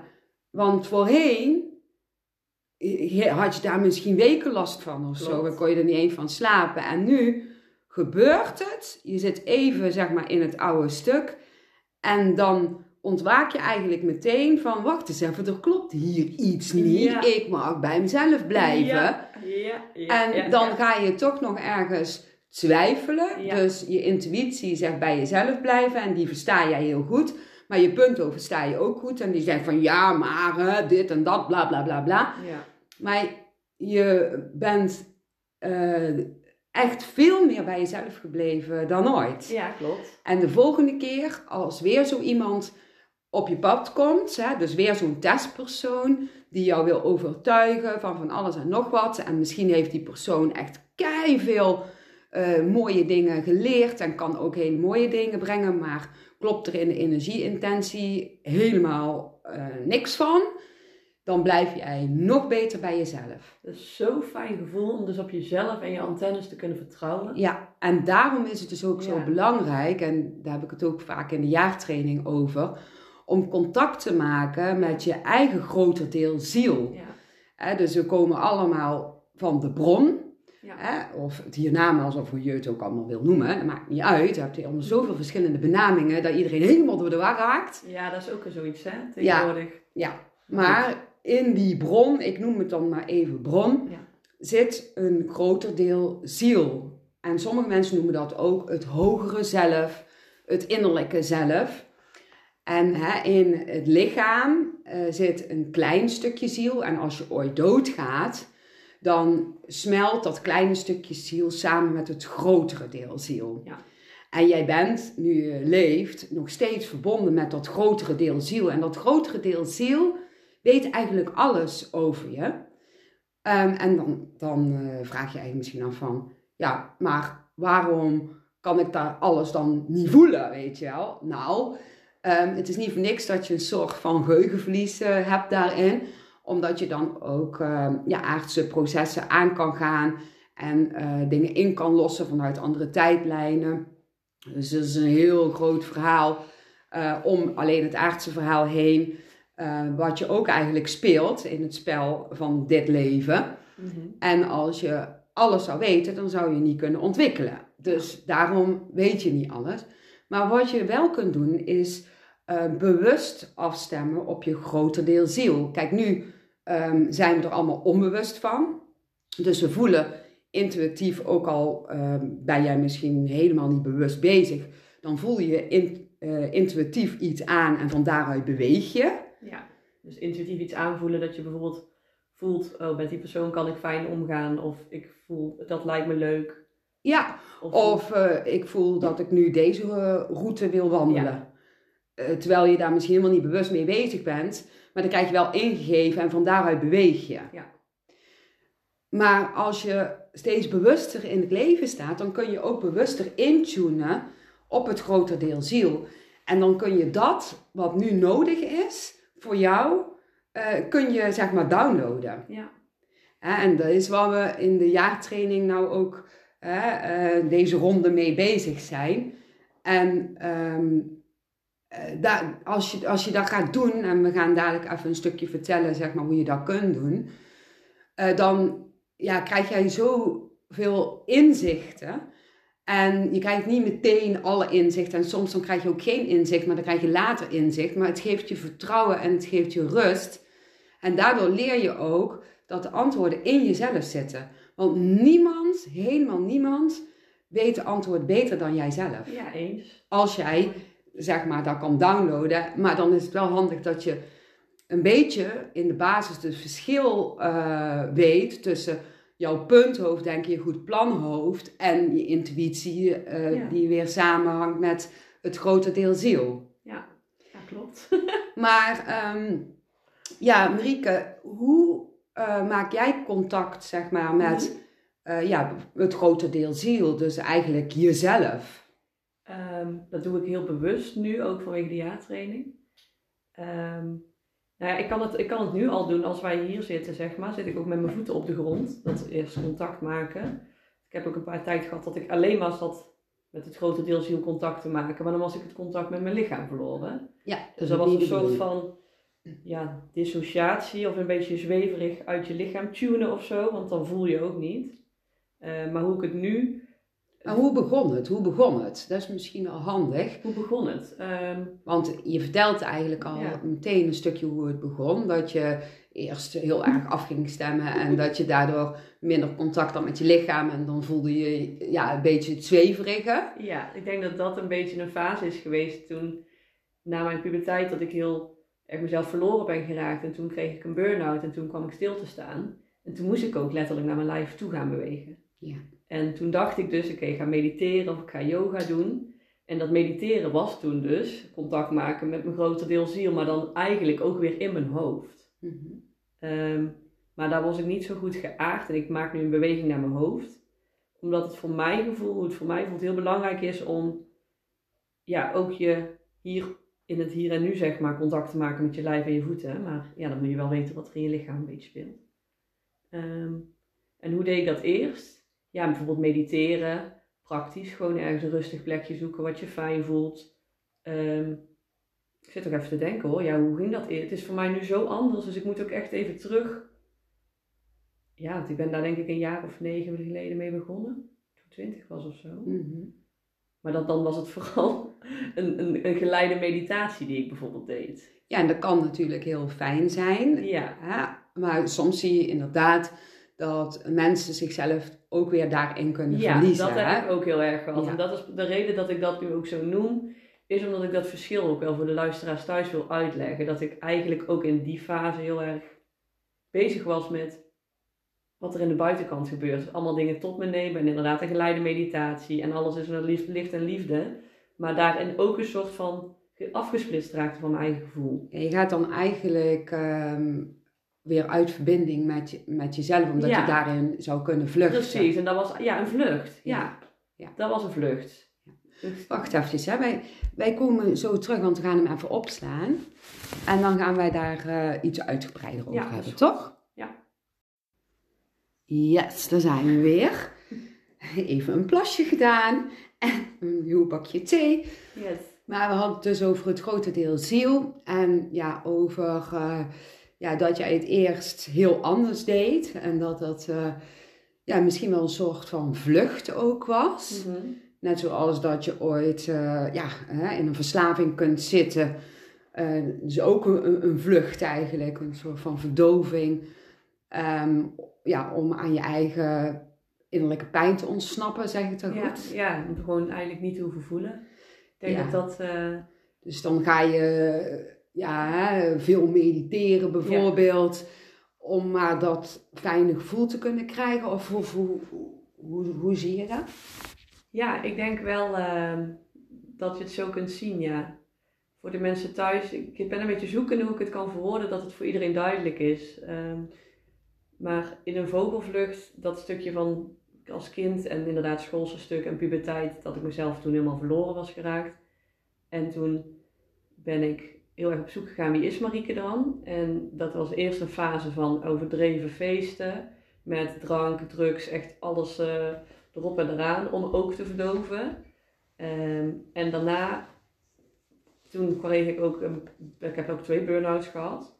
Want voorheen had je daar misschien weken last van of zo. Dan kon je er niet eens van slapen. En nu gebeurt het. Je zit even zeg maar in het oude stuk. En dan ontwaak je eigenlijk meteen van... Wacht eens even, er klopt hier iets niet. Ik mag bij mezelf blijven. Ja. Ja, en dan ga je toch nog ergens twijfelen. Dus je intuïtie zegt bij jezelf blijven en die versta jij heel goed. Maar je punten versta je ook goed. En die zegt van ja, maar dit en dat, bla bla bla bla. Ja. Maar je bent uh, echt veel meer bij jezelf gebleven dan ooit. Ja, klopt. En de volgende keer, als weer zo iemand op je pad komt, hè, dus weer zo'n testpersoon die jou wil overtuigen van van alles en nog wat. En misschien heeft die persoon echt kei veel uh, mooie dingen geleerd en kan ook hele mooie dingen brengen, maar klopt er in de energieintentie helemaal uh, niks van, dan blijf jij nog beter bij jezelf. Dat is zo'n fijn gevoel om dus op jezelf en je antennes te kunnen vertrouwen. Ja, en daarom is het dus ook zo belangrijk, en daar heb ik het ook vaak in de jaartraining over, om contact te maken met je eigen groter deel ziel. Ja. dus we komen allemaal van de bron. Ja. Of het hiernamaals, of hoe je het ook allemaal wil noemen. Dat maakt niet uit. Je hebt helemaal zoveel verschillende benamingen dat iedereen helemaal door de war raakt. ja, dat is ook zoiets, hè, tegenwoordig. Ja, maar in die bron, ik noem het dan maar even bron, Ja. zit een groter deel ziel. En sommige mensen noemen dat ook het hogere zelf, het innerlijke zelf. En hè, in het lichaam eh, zit een klein stukje ziel. En als je ooit doodgaat, dan smelt dat kleine stukje ziel samen met het grotere deel ziel. Ja. En jij bent, nu je leeft, nog steeds verbonden met dat grotere deel ziel. En dat grotere deel ziel weet eigenlijk alles over je. Ehm, en dan, dan eh, vraag je eigenlijk misschien af van, ja, maar waarom kan ik daar alles dan niet voelen, weet je wel? Nou, ehm, het is niet voor niks dat je een soort van geheugenverlies eh, hebt daarin, omdat je dan ook ehm, ja, aardse processen aan kan gaan en eh, dingen in kan lossen vanuit andere tijdlijnen. Dus het is een heel groot verhaal om alleen het aardse verhaal heen, eh, wat je ook eigenlijk speelt in het spel van dit leven. Mhm. En als je alles zou weten, dan zou je niet kunnen ontwikkelen. Dus daarom weet je niet alles. Maar wat je wel kunt doen, is eh, bewust afstemmen op je groter deel ziel. Kijk, nu ehm, zijn we er allemaal onbewust van. Dus we voelen intuïtief, ook al ehm, ben jij misschien helemaal niet bewust bezig, dan voel je in- eh, intuïtief iets aan en van daaruit beweeg je. Ja, dus intuïtief iets aanvoelen dat je bijvoorbeeld voelt, oh, met die persoon kan ik fijn omgaan. Of ik voel, dat lijkt me leuk. Ja, Of, Of eh, ik voel dat ik nu deze eh, route wil wandelen. Eh, terwijl je daar misschien helemaal niet bewust mee bezig bent. Maar dan krijg je wel ingegeven en van daaruit beweeg je. Ja. Maar als je steeds bewuster in het leven staat, dan kun je ook bewuster intunen op het groter deel ziel. En dan kun je dat wat nu nodig is voor jou, eh, kun je zeg maar downloaden. ja. En dat is waar we in de jaartraining nou ook eh, deze ronde mee bezig zijn. En daar, als, je, als je dat gaat doen, en we gaan dadelijk even een stukje vertellen zeg maar, hoe je dat kunt doen, dan ja, krijg jij zoveel inzichten. En je krijgt niet meteen alle inzichten. En soms dan krijg je ook geen inzicht, maar dan krijg je later inzicht. Maar het geeft je vertrouwen en het geeft je rust. En daardoor leer je ook dat de antwoorden in jezelf zitten. Want niemand, helemaal niemand, weet de antwoord beter dan jijzelf. ja, eens. Als jij, zeg maar, dat kan downloaden. Maar dan is het wel handig dat je een beetje in de basis het verschil eh, weet tussen jouw punthoofd, denk je, goed planhoofd en je intuïtie, eh, Ja. die weer samenhangt met het grote deel ziel. Ja, ja klopt. Maar ehm, ja, Marieke, hoe eh, maak jij contact, zeg maar, met eh, ja, het grote deel ziel, dus eigenlijk jezelf? Ehm, dat doe ik heel bewust nu, ook vanwege de jaartraining. Ehm, nou ja, ik kan, het, ik kan het nu al doen als wij hier zitten, zeg maar. Zit ik ook met mijn voeten op de grond. Dat is contact maken. Ik heb ook een paar tijd gehad dat ik alleen maar zat met het grote deel ziel contact te maken. Maar dan was ik het contact met mijn lichaam verloren. Ja, Dus dat was een soort van ja, dissociatie of een beetje zweverig uit je lichaam tunen of zo. Want dan voel je ook niet. Eh, maar hoe ik het nu... Maar hoe begon het? Hoe begon het? Dat is misschien wel handig. Hoe begon het? Ehm, Want je vertelt eigenlijk al Ja. meteen een stukje hoe het begon. Dat je eerst heel erg af ging stemmen en dat je daardoor minder contact had met je lichaam. En dan voelde je ja, een beetje het zweverige. Ja, ik denk dat dat een beetje een fase is geweest toen, na mijn puberteit, dat ik heel erg mezelf verloren ben geraakt. En toen kreeg ik een burn-out en toen kwam ik stil te staan. En toen moest ik ook letterlijk naar mijn lijf toe gaan bewegen. Ja. En toen dacht ik dus, oké, ik ga mediteren of ik ga yoga doen. En dat mediteren was toen dus contact maken met mijn grote deel ziel, maar dan eigenlijk ook weer in mijn hoofd. Mhm. Ehm, maar daar was ik niet zo goed geaard en ik maak nu een beweging naar mijn hoofd. Omdat het voor mijn gevoel, hoe het voor mij voelt, heel belangrijk is om ja, ook je hier in het hier en nu zeg maar contact te maken met je lijf en je voeten. Maar ja, dan moet je wel weten wat er in je lichaam een beetje speelt. Ehm, en hoe deed ik dat eerst? Ja, bijvoorbeeld mediteren, praktisch. Gewoon ergens een rustig plekje zoeken wat je fijn voelt. Ehm, ik zit ook even te denken hoor, ja, hoe ging dat? Het is voor mij nu zo anders, dus ik moet ook echt even terug ja, want ik ben daar denk ik een jaar of negen geleden mee begonnen. Toen twintig was of zo. Mhm. Maar dat, dan was het vooral een, een, een geleide meditatie die ik bijvoorbeeld deed. Ja, en dat kan natuurlijk heel fijn zijn. Ja, Hè? Maar soms zie je inderdaad dat mensen zichzelf ook weer daarin kunnen ja verliezen. dat hè? heb ik ook heel erg gehad. Ja. En dat is de reden dat ik dat nu ook zo noem. Is omdat ik dat verschil ook wel voor de luisteraars thuis wil uitleggen. Dat ik eigenlijk ook in die fase heel erg bezig was met wat er in de buitenkant gebeurt. Allemaal dingen tot me nemen en inderdaad een geleide meditatie. En alles is wel lief, licht en liefde. Maar daarin ook een soort van afgesplitst raakte van mijn eigen gevoel. En je gaat dan eigenlijk ehm, weer uit verbinding met, je, met jezelf, omdat Ja. je daarin zou kunnen vluchten. Precies, en dat was ja, een vlucht. Ja, Ja. dat was een vlucht. Wacht even, hè. Wij, wij komen zo terug, want we gaan hem even opslaan. En dan gaan wij daar eh, iets uitgebreider over hebben, toch? Ja. Yes, daar zijn we weer. Even een plasje gedaan en een nieuw bakje thee. Yes. Maar we hadden het dus over het grote deel ziel. En ja, over eh, ja, dat jij het eerst heel anders deed. En dat dat eh, ja, misschien wel een soort van vlucht ook was. Mhm. Net zoals dat je ooit eh, ja, hè, in een verslaving kunt zitten. Eh dus ook een, een vlucht eigenlijk, een soort van verdoving. Ehm, ja, om aan je eigen innerlijke pijn te ontsnappen, zeg ik dat Ja, goed? ja, om gewoon eigenlijk niet te hoeven voelen. Ik denk Ja. dat dat... Dus dan ga je ja, veel mediteren bijvoorbeeld. Om maar dat fijne gevoel te kunnen krijgen. Of hoe, hoe, hoe, hoe zie je dat? Ja, ik denk wel ehm, dat je het zo kunt zien, ja. Voor de mensen thuis, ik ben een beetje zoeken hoe ik het kan verwoorden dat het voor iedereen duidelijk is. Ehm, maar in een vogelvlucht, dat stukje van als kind en inderdaad schoolse stuk en puberteit, dat ik mezelf toen helemaal verloren was geraakt. En toen ben ik heel erg op zoek gegaan, wie is Marieke dan? En dat was eerst een fase van overdreven feesten, met drank, drugs, echt alles... eh, erop en eraan om ook te verdoven. Ehm, en daarna, toen kreeg ik ook, een, ik heb ook twee burn-outs gehad.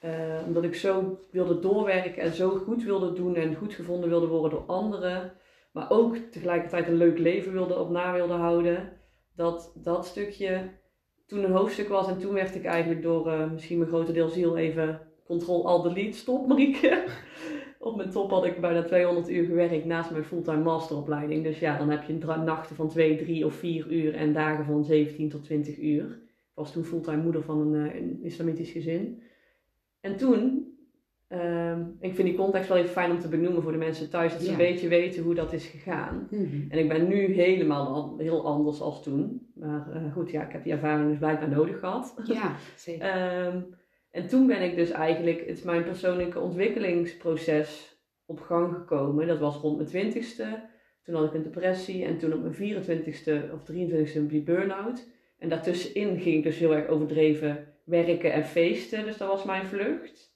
Eh, omdat ik zo wilde doorwerken en zo goed wilde doen en goed gevonden wilde worden door anderen. Maar ook tegelijkertijd een leuk leven wilde op na wilde houden. Dat dat stukje toen een hoofdstuk was en toen werd ik eigenlijk door eh, misschien mijn grote deel ziel even control al delete stop Marieke. Op mijn top had ik bijna 200 uur gewerkt naast mijn fulltime masteropleiding. Dus ja, dan heb je nachten van 2, 3 of 4 uur en dagen van 17 tot 20 uur. Ik was toen fulltime moeder van een, eh, een islamitisch gezin. En toen, ehm, ik vind die context wel even fijn om te benoemen voor de mensen thuis, dat ze Ja. een beetje weten hoe dat is gegaan. Mhm. En ik ben nu helemaal heel anders als toen. Maar eh, goed, ja, ik heb die ervaring dus blijkbaar nodig gehad. Ja, zeker. Ehm, en toen ben ik dus eigenlijk, het is mijn persoonlijke ontwikkelingsproces op gang gekomen. Dat was rond mijn twintigste. Toen had ik een depressie en toen op mijn 24ste of 23ste een burn-out. En daartussenin ging ik dus heel erg overdreven werken en feesten. Dus dat was mijn vlucht.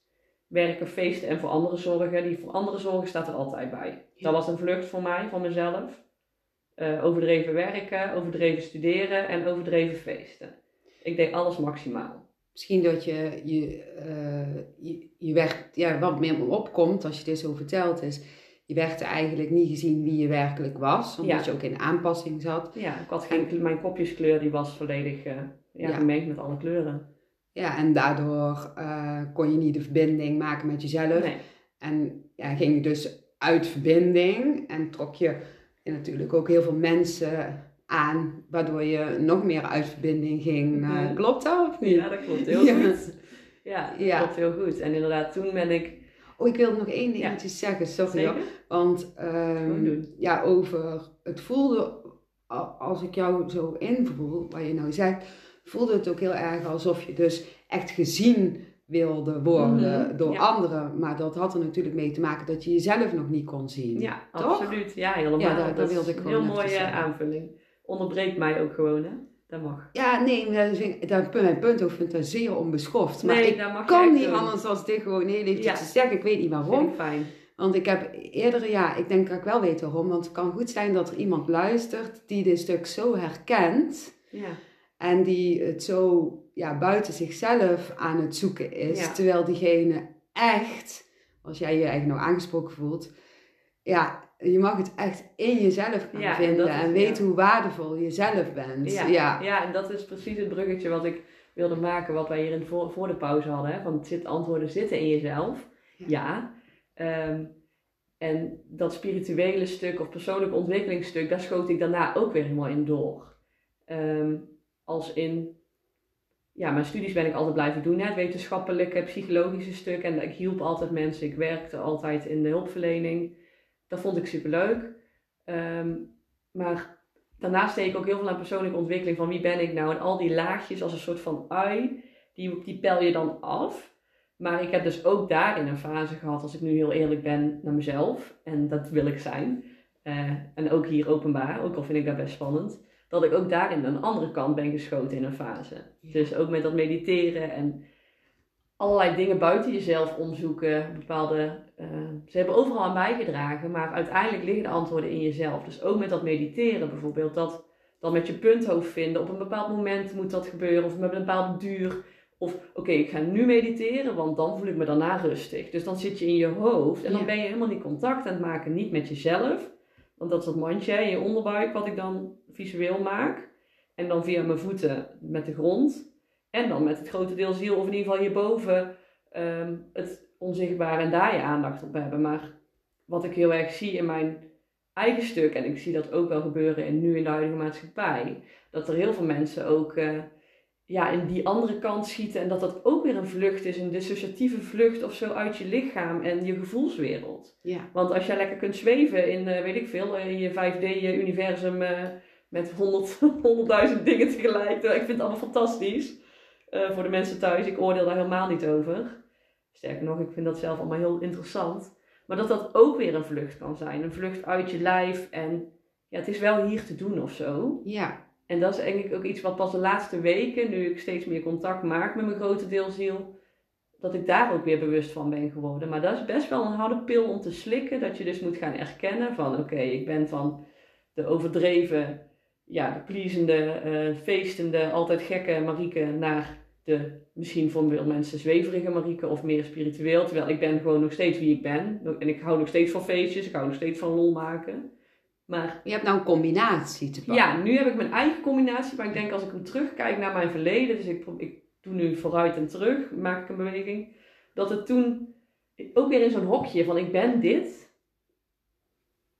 Werken, feesten en voor anderen zorgen. Die voor anderen zorgen staat er altijd bij. Dat was een vlucht voor mij, van mezelf. Eh, overdreven werken, overdreven studeren en overdreven feesten. Ik deed alles maximaal. Misschien dat je, je, eh, je, je werd, ja, wat meer me opkomt als je dit zo vertelt is, je werd eigenlijk niet gezien wie je werkelijk was, omdat Ja. je ook in aanpassing zat. Ja, ik had geen, mijn kopjeskleur die was volledig ja, Ja. gemengd met alle kleuren. Ja, en daardoor eh, kon je niet de verbinding maken met jezelf. Nee. En ja, ging je dus uit verbinding en trok je natuurlijk ook heel veel mensen aan, waardoor je nog meer uit verbinding ging. Klopt dat of niet? Ja, dat klopt heel Ja. goed. Ja, dat Ja. klopt heel goed. En inderdaad, toen ben ik... Oh, ik wilde nog één Ja. dingetje zeggen, sorry hoor. Want doen. ja, over het voelde, als ik jou zo invoel, wat je nou zegt, voelde het ook heel erg alsof je dus echt gezien wilde worden Mhm, door ja. anderen. Maar dat had er natuurlijk mee te maken dat je jezelf nog niet kon zien. Ja, Toch? absoluut. Ja, helemaal. Ja, dat- wilde ik een gewoon heel mooie zeggen. aanvulling. Onderbreekt mij ook gewoon, hè. Dat mag. Ja, nee, dat dat, mijn punt ook vind ik dat zeer onbeschoft. Maar nee, ik dat mag je kan niet doen. anders dan dit gewoon heel eventjes Ja. te zeggen. Ik weet niet waarom. ik fijn. Want ik heb eerder, ja, ik denk dat ik wel weet waarom. Want het kan goed zijn dat er iemand luistert die dit stuk zo herkent. Ja. En die het zo ja, buiten zichzelf aan het zoeken is. Ja. Terwijl diegene echt, als jij je eigenlijk nou aangesproken voelt, ja, je mag het echt in jezelf gaan Ja, vinden is- en weten ja. hoe waardevol je zelf bent. Ja, ja. en dat is precies het bruggetje wat ik wilde maken, wat wij hier in voor, voor de pauze hadden. Hè? Van het zit, antwoorden zitten in jezelf. Ja. Ja. Ehm, en dat spirituele stuk of persoonlijke ontwikkelingsstuk, daar schoot ik daarna ook weer helemaal in door. Ehm, als in, ja, mijn studies ben ik altijd blijven doen, het wetenschappelijke, psychologische stuk. En ik hielp altijd mensen, ik werkte altijd in de hulpverlening. Dat vond ik superleuk. Ehm, maar daarnaast deed ik ook heel veel aan persoonlijke ontwikkeling van wie ben ik nou. En al die laagjes als een soort van ui, die, die pel je dan af. Maar ik heb dus ook daarin een fase gehad, als ik nu heel eerlijk ben naar mezelf. En dat wil ik zijn. Eh, en ook hier openbaar, ook al vind ik dat best spannend. Dat ik ook daarin aan de andere kant ben geschoten in een fase. Ja. Dus ook met dat mediteren en allerlei dingen buiten jezelf omzoeken. Bepaalde, eh, ze hebben overal aan bijgedragen, maar uiteindelijk liggen de antwoorden in jezelf. Dus ook met dat mediteren bijvoorbeeld, dat dan met je punthoofd vinden. Op een bepaald moment moet dat gebeuren, of met een bepaalde duur. Of oké, ik ga nu mediteren, want dan voel ik me daarna rustig. Dus dan zit je in je hoofd en dan Ja. ben je helemaal niet contact aan het maken, niet met jezelf. Want dat is dat mandje in je onderbuik wat ik dan visueel maak. En dan via mijn voeten met de grond. En dan met het grote deel ziel, of in ieder geval hierboven, ehm, het onzichtbare en daar je aandacht op hebben. Maar wat ik heel erg zie in mijn eigen stuk, en ik zie dat ook wel gebeuren in, nu in de huidige maatschappij, dat er heel veel mensen ook eh, ja, in die andere kant schieten. En dat dat ook weer een vlucht is, een dissociatieve vlucht of zo uit je lichaam en je gevoelswereld. Ja. Want als jij lekker kunt zweven in, eh, weet ik veel, eh, in je 5D-universum eh, met 100 100.000 dingen tegelijk. Ik vind het allemaal fantastisch. Eh, voor de mensen thuis, ik oordeel daar helemaal niet over. Sterker nog, ik vind dat zelf allemaal heel interessant. Maar dat dat ook weer een vlucht kan zijn. Een vlucht uit je lijf. En ja, het is wel hier te doen of zo. Ja. En dat is eigenlijk ook iets wat pas de laatste weken, nu ik steeds meer contact maak met mijn grote deelziel, dat ik daar ook weer bewust van ben geworden. Maar dat is best wel een harde pil om te slikken, dat je dus moet gaan erkennen van oké, ik ben van de overdreven, ja, de eh, feestende, altijd gekke Marieke naar de misschien voor veel mensen zweverige Marieke of meer spiritueel. Terwijl ik ben gewoon nog steeds wie ik ben. En ik hou nog steeds van feestjes, ik hou nog steeds van lol maken. Maar Je hebt nou een combinatie te pakken. ja, nu heb ik mijn eigen combinatie, maar ik denk als ik hem terugkijk naar mijn verleden, dus ik, ik doe nu vooruit en terug, maak ik een beweging, dat het toen ook weer in zo'n hokje van ik ben dit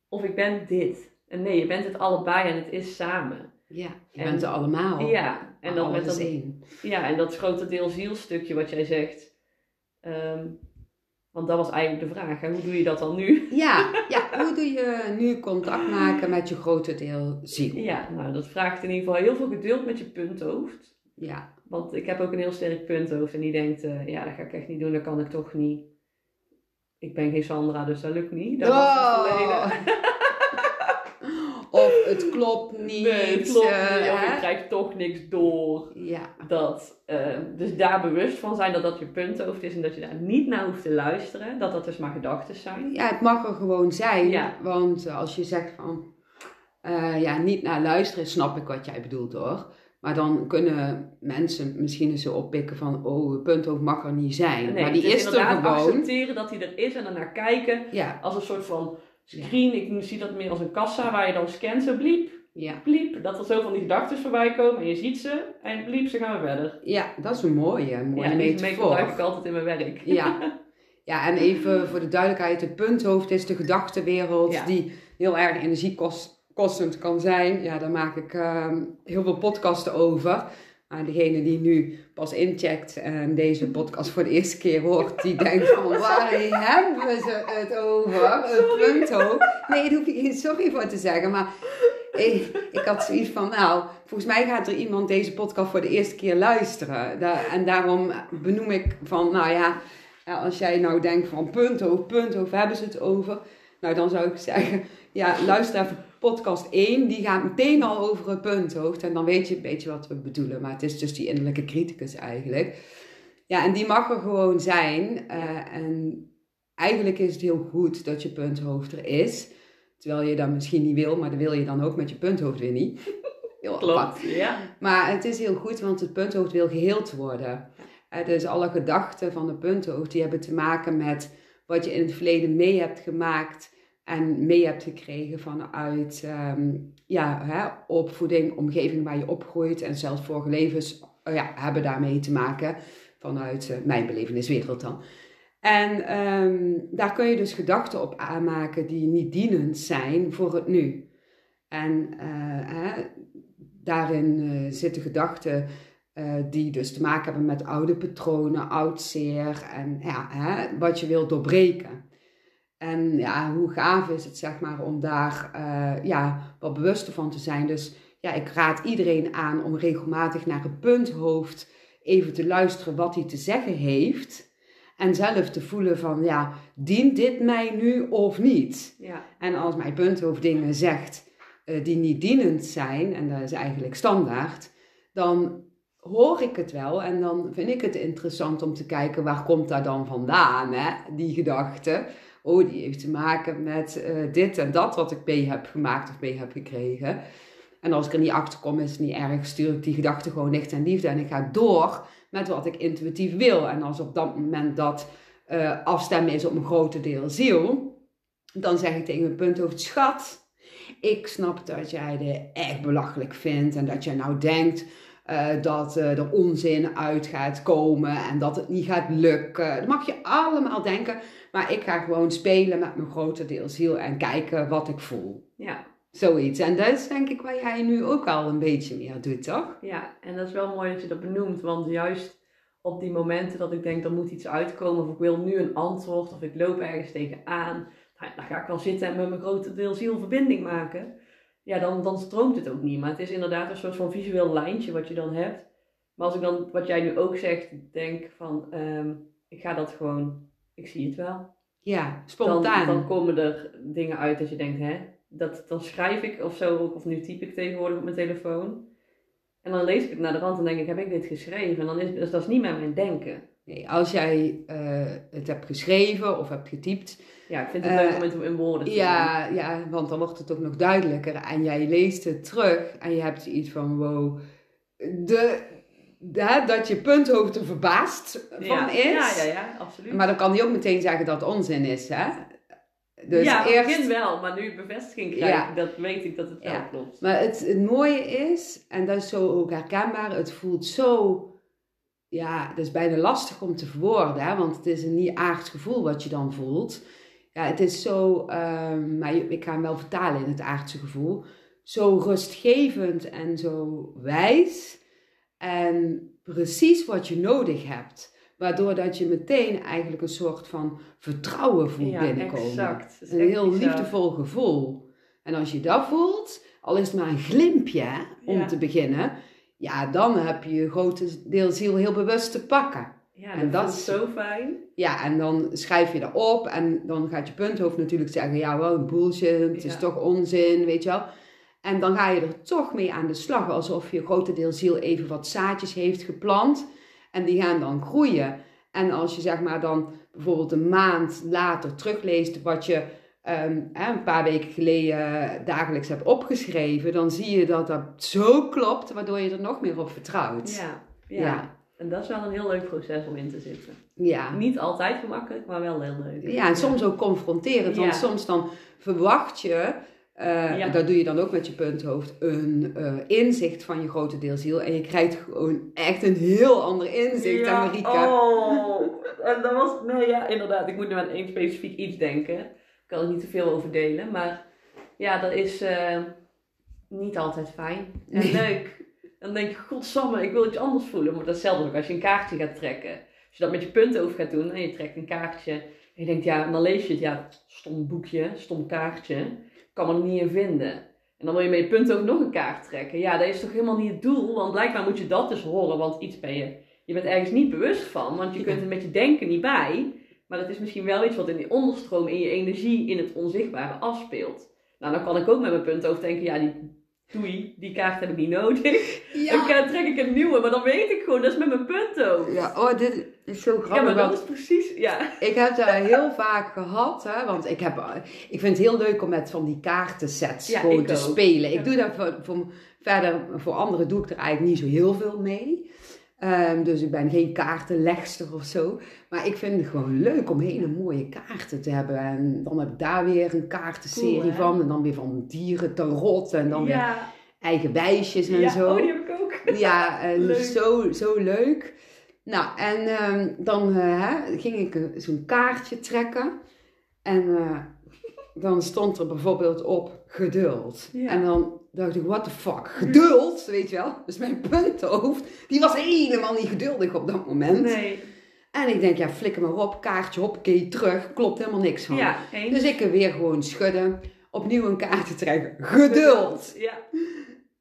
of ik ben dit. En nee, je bent het allebei en het is samen. Ja, je En- bent er allemaal. Ja, en dan met dat, één. ja, en dat grote deel zielstukje wat jij zegt. Ehm, want dat was eigenlijk de vraag, hè? hoe doe je dat dan nu? Ja, ja, hoe doe je nu contact maken met je grote deel ziel? Ja, nou dat vraagt in ieder geval heel veel geduld met je punthoofd. Ja, Want ik heb ook een heel sterk punthoofd en die denkt, eh, ja, dat ga ik echt niet doen, dat kan ik toch niet. Ik ben geen Sandra, dus dat lukt niet. Dat was het verleden. Het klopt niet. Nee, het klopt eh, niet, of je krijgt toch niks door. Ja, Dat, eh, dus daar bewust van zijn dat dat je punthoofd is en dat je daar niet naar hoeft te luisteren. Dat dat dus maar gedachten zijn. ja, het mag er gewoon zijn. Ja. Want als je zegt van, eh, ja, niet naar luisteren, snap ik wat jij bedoelt hoor. Maar dan kunnen mensen misschien eens zo oppikken van, oh, punthoofd mag er niet zijn. Nee, maar die het is er gewoon. accepteren dat hij er is en ernaar kijken Ja, als een soort van screen. Ik zie dat meer als een kassa waar je dan scant, zo bliep, ja. bliep. Dat er zo van die gedachten voorbij komen en je ziet ze en bliep, ze gaan we verder. ja, dat is een mooie, een mooie ja, mee metafoor. gebruik ik altijd in mijn werk. Ja. ja, en even voor de duidelijkheid, het punthoofd is de gedachtenwereld Ja. die heel erg energiekostend kan zijn. Ja, daar maak ik ehm, heel veel podcasten over. Maar degene die nu pas incheckt en deze podcast voor de eerste keer hoort, die denkt van waar hebben ze het over? Het punthoofd. Nee, daar hoef je geen sorry voor te zeggen, maar ik, ik had zoiets van, nou, volgens mij gaat er iemand deze podcast voor de eerste keer luisteren. Da- en daarom benoem ik van, nou ja, als jij nou denkt van punthoofd, punthoofd, hebben ze het over? Nou, dan zou ik zeggen, ja, luister even podcast 1, die gaat meteen al over het punthoofd. En dan weet je een beetje wat we bedoelen. Maar het is dus die innerlijke criticus eigenlijk. Ja, en die mag er gewoon zijn. eh, en eigenlijk is het heel goed dat je punthoofd er is. Terwijl je dat misschien niet wil, maar dat wil je dan ook met je punthoofd weer niet. Heel apart. Klopt, ja. Maar het is heel goed, want het punthoofd wil geheeld worden. Eh, dus alle gedachten van de punthoofd, die hebben te maken met wat je in het verleden mee hebt gemaakt en mee hebt gekregen vanuit ehm, ja, hè, opvoeding, omgeving waar je opgroeit en zelfs vorige levens oh ja, hebben daarmee te maken vanuit uh, mijn beleveniswereld dan. En ehm, daar kun je dus gedachten op aanmaken die niet dienend zijn voor het nu. En uh, hè, daarin uh, zitten gedachten die dus te maken hebben met oude patronen, oud zeer en ja, hè, wat je wilt doorbreken. En ja, hoe gaaf is het zeg maar om daar ja, wat bewuster van te zijn. Dus ja, ik raad iedereen aan om regelmatig naar het punthoofd even te luisteren wat hij te zeggen heeft. En zelf te voelen van, ja, dient dit mij nu of niet? Ja. En als mijn punthoofd dingen zegt uh, die niet dienend zijn, en dat is eigenlijk standaard, dan hoor ik het wel en dan vind ik het interessant om te kijken waar komt dat dan vandaan, hè? die gedachte. Oh, die heeft te maken met uh, dit en dat wat ik mee heb gemaakt of mee heb gekregen. En als ik er niet achter kom, is het niet erg. Stuur ik die gedachte gewoon licht en liefde. En ik ga door met wat ik intuïtief wil. En als op dat moment dat uh, afstemmen is op een grote deel ziel, dan zeg ik tegen mijn punt over het schat. Ik snap dat jij dit echt belachelijk vindt en dat jij nou denkt uh, dat er onzin uit gaat komen en dat het niet gaat lukken. Dat mag je allemaal denken, maar ik ga gewoon spelen met mijn grote deel ziel en kijken wat ik voel. Ja, Zoiets. En dat is denk ik wat jij nu ook al een beetje meer doet, toch? Ja, en dat is wel mooi dat je dat benoemt. Want juist op die momenten dat ik denk, er moet iets uitkomen. Of ik wil nu een antwoord. Of ik loop ergens tegenaan. Nou, dan ga ik wel zitten en met mijn grote deel ziel verbinding maken. Ja, dan, dan stroomt het ook niet. Maar het is inderdaad een soort van visueel lijntje wat je dan hebt. Maar als ik dan, wat jij nu ook zegt, denk van, um, ik ga dat gewoon, ik zie het wel. Ja, spontaan. Dan, dan komen er dingen uit dat je denkt, hè, dat, dan schrijf ik of zo, of nu typ ik tegenwoordig op mijn telefoon. En dan lees ik het naar de rand en denk ik, heb ik dit geschreven? En dan is dus dat is niet met mijn denken. Nee, als jij uh, het hebt geschreven of hebt getypt. Ja, ik vind het uh, leuk om het in woorden te ja, doen. Ja, want dan wordt het ook nog duidelijker. En jij leest het terug en je hebt iets van, wow, de, dat je punthoofd er verbaasd van is. Ja, ja, ja, absoluut. Maar dan kan hij ook meteen zeggen dat het onzin is, hè? Dus ja, eerst... begin wel, maar nu bevestiging krijg, ja. dat weet ik dat het wel ja. klopt. Maar het, het mooie is, en dat is zo ook herkenbaar, het voelt zo, ja, dat is bijna lastig om te verwoorden, hè, want het is een niet aards gevoel wat je dan voelt. Ja, het is zo, um, maar ik ga hem wel vertalen in het aardse gevoel, zo rustgevend en zo wijs en precies wat je nodig hebt. Waardoor dat je meteen eigenlijk een soort van vertrouwen voelt ja, binnenkomen. Exact. Een heel liefdevol gevoel. En als je dat voelt, al is het maar een glimpje om Ja. te beginnen, ja, dan heb je je grote deel ziel heel bewust te pakken. Ja, En dat, dat voelt is- zo fijn. Ja, en dan schrijf je dat op en dan gaat je punthoofd natuurlijk zeggen, ja, wel bullshit, het is toch onzin, weet je wel. En dan ga je er toch mee aan de slag, alsof je grote deel ziel even wat zaadjes heeft geplant. En die gaan dan groeien. En als je zeg maar dan bijvoorbeeld een maand later terugleest wat je ehm, een paar weken geleden dagelijks hebt opgeschreven, dan zie je dat dat zo klopt, waardoor je er nog meer op vertrouwt. Ja, ja. Ja. En dat is wel een heel leuk proces om in te zitten. Ja. Niet altijd gemakkelijk, maar wel heel leuk. Ja, en soms ook confronterend, want Ja. soms dan verwacht je, eh, Ja. dat doe je dan ook met je punthoofd, een eh, inzicht van je grote deel ziel. En je krijgt gewoon echt een heel ander inzicht Ja, dan Marika. Oh, en dat was, nee ja, inderdaad. Ik moet nu aan één specifiek iets denken. Ik kan er niet te veel over delen, maar ja, dat is eh, niet altijd fijn en Nee. leuk. Dan denk je, godsamme, ik wil iets anders voelen. Maar dat is hetzelfde ook als je een kaartje gaat trekken. Als je dat met je punten over gaat doen en je trekt een kaartje. En je denkt, ja, en dan lees je het, ja, stom boekje, stom kaartje. Kan me er niet in vinden. En dan wil je met je punten ook nog een kaart trekken. Ja, dat is toch helemaal niet het doel? Want blijkbaar moet je dat dus horen, want iets ben je je bent ergens niet bewust van, want je kunt er met je denken niet bij. Maar het is misschien wel iets wat in die onderstroom, in je energie, in het onzichtbare afspeelt. Nou, dan kan ik ook met mijn punt over denken, ja, die doei, die kaart heb ik niet nodig. Dan kan- trek ik een nieuwe, maar dan weet ik gewoon, dat is met mijn punt ook. Ja, oh, dit is zo grappig. Ja, maar dat is precies, ja. Ik heb dat heel vaak gehad, hè, want ik, heb, ik vind het heel leuk om met van die kaartensets Ja, gewoon ik te ook. spelen. Ik Ja. doe dat voor, voor, verder, voor anderen doe ik er eigenlijk niet zo heel veel mee. Ehm, dus ik ben geen kaartenlegster of zo. Maar ik vind het gewoon leuk om hele mooie kaarten te hebben. En dan heb ik daar weer een kaartenserie Cool, van. En dan weer van dieren, tarot. En dan weer eigen wijsjes en ja. zo. Oh, die heb ik ook. Ja, en Leuk. Zo, zo leuk. Nou, en ehm, dan eh, hè, ging ik een- zo'n kaartje trekken. En eh, dan stond er bijvoorbeeld op geduld. Ja. En dan dacht ik, what the fuck, geduld, weet je wel? Dus mijn punthoofd, die was helemaal niet geduldig op dat moment. Nee. En ik denk, ja, flikker maar op, kaartje, hoppakee, terug, klopt helemaal niks van. Ja. Dus ik er weer gewoon schudden, opnieuw een kaartje trekken, geduld. Ja.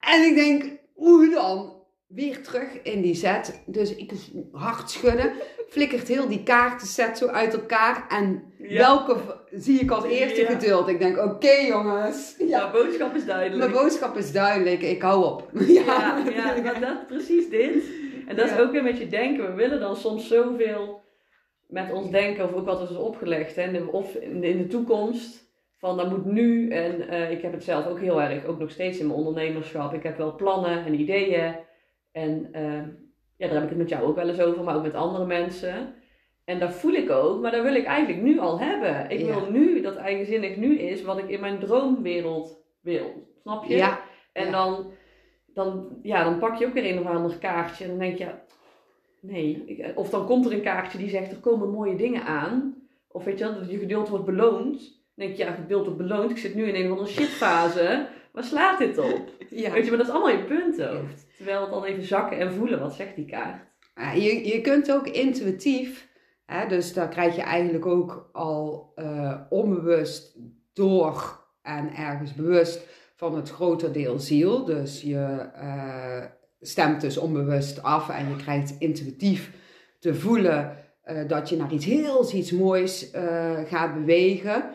En ik denk, hoe dan? Weer terug in die set. Dus ik hard schudden. Flikkert heel die kaartenset zo uit elkaar. En Ja. welke zie ik als eerste Ja. geduld? Ik denk, oké jongens. Ja, Ja, boodschap is mijn duidelijk. boodschap is duidelijk. Ik hou op. Ja, ja, maar dat, precies dit. En dat is ook weer met je denken. We willen dan soms zoveel met ons denken, of ook wat is opgelegd, hè, of in de, in de toekomst. Van dat moet nu. En eh, ik heb het zelf ook heel erg, ook nog steeds in mijn ondernemerschap. Ik heb wel plannen en ideeën. En eh, ja, daar heb ik het met jou ook wel eens over, maar ook met andere mensen. En dat voel ik ook, maar dat wil ik eigenlijk nu al hebben. Ik Ja. wil nu dat eigenzinnig nu is wat ik in mijn droomwereld wil. Snap je? Ja, En Ja. dan, dan, ja, dan pak je ook weer een of ander kaartje en dan denk je, nee. Ik- Of dan komt er een kaartje die zegt, er komen mooie dingen aan. Of weet je wel, dat je geduld wordt beloond. Dan denk je, ja, geduld wordt beloond. Ik zit nu in een of andere shitfase. Waar slaat dit op? ja. Weet je, maar dat is allemaal je punthoofd. Terwijl het dan even zakken en voelen, wat zegt die kaart? Ja, je, je kunt ook intuïtief, hè, dus daar krijg je eigenlijk ook al eh, onbewust door en ergens bewust van het groter deel ziel. Dus je eh, stemt dus onbewust af en je krijgt intuïtief te voelen eh, dat je naar iets heel iets moois gaat bewegen.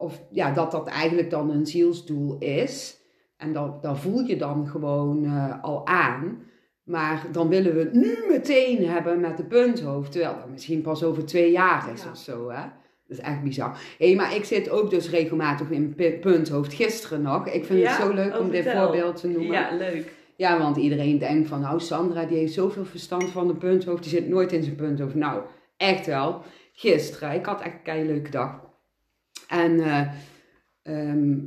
Of ja, dat dat eigenlijk dan een zielsdoel is. En dat, dat voel je dan gewoon eh, al aan. Maar dan willen we het nu meteen hebben met de punthoofd. Terwijl dat misschien pas over twee jaar is Ja. of zo. Hè? Dat is echt bizar. Hé, maar ik zit ook dus regelmatig in pu- punthoofd. Gisteren nog. Ik vind Ja? het zo leuk Oh, om dit vertel. voorbeeld te noemen. Ja, leuk. Ja, want iedereen denkt van, nou Sandra die heeft zoveel verstand van de punthoofd, die zit nooit in zijn punthoofd. Nou, echt wel. Gisteren, ik had echt een leuke dag. En eh ehm,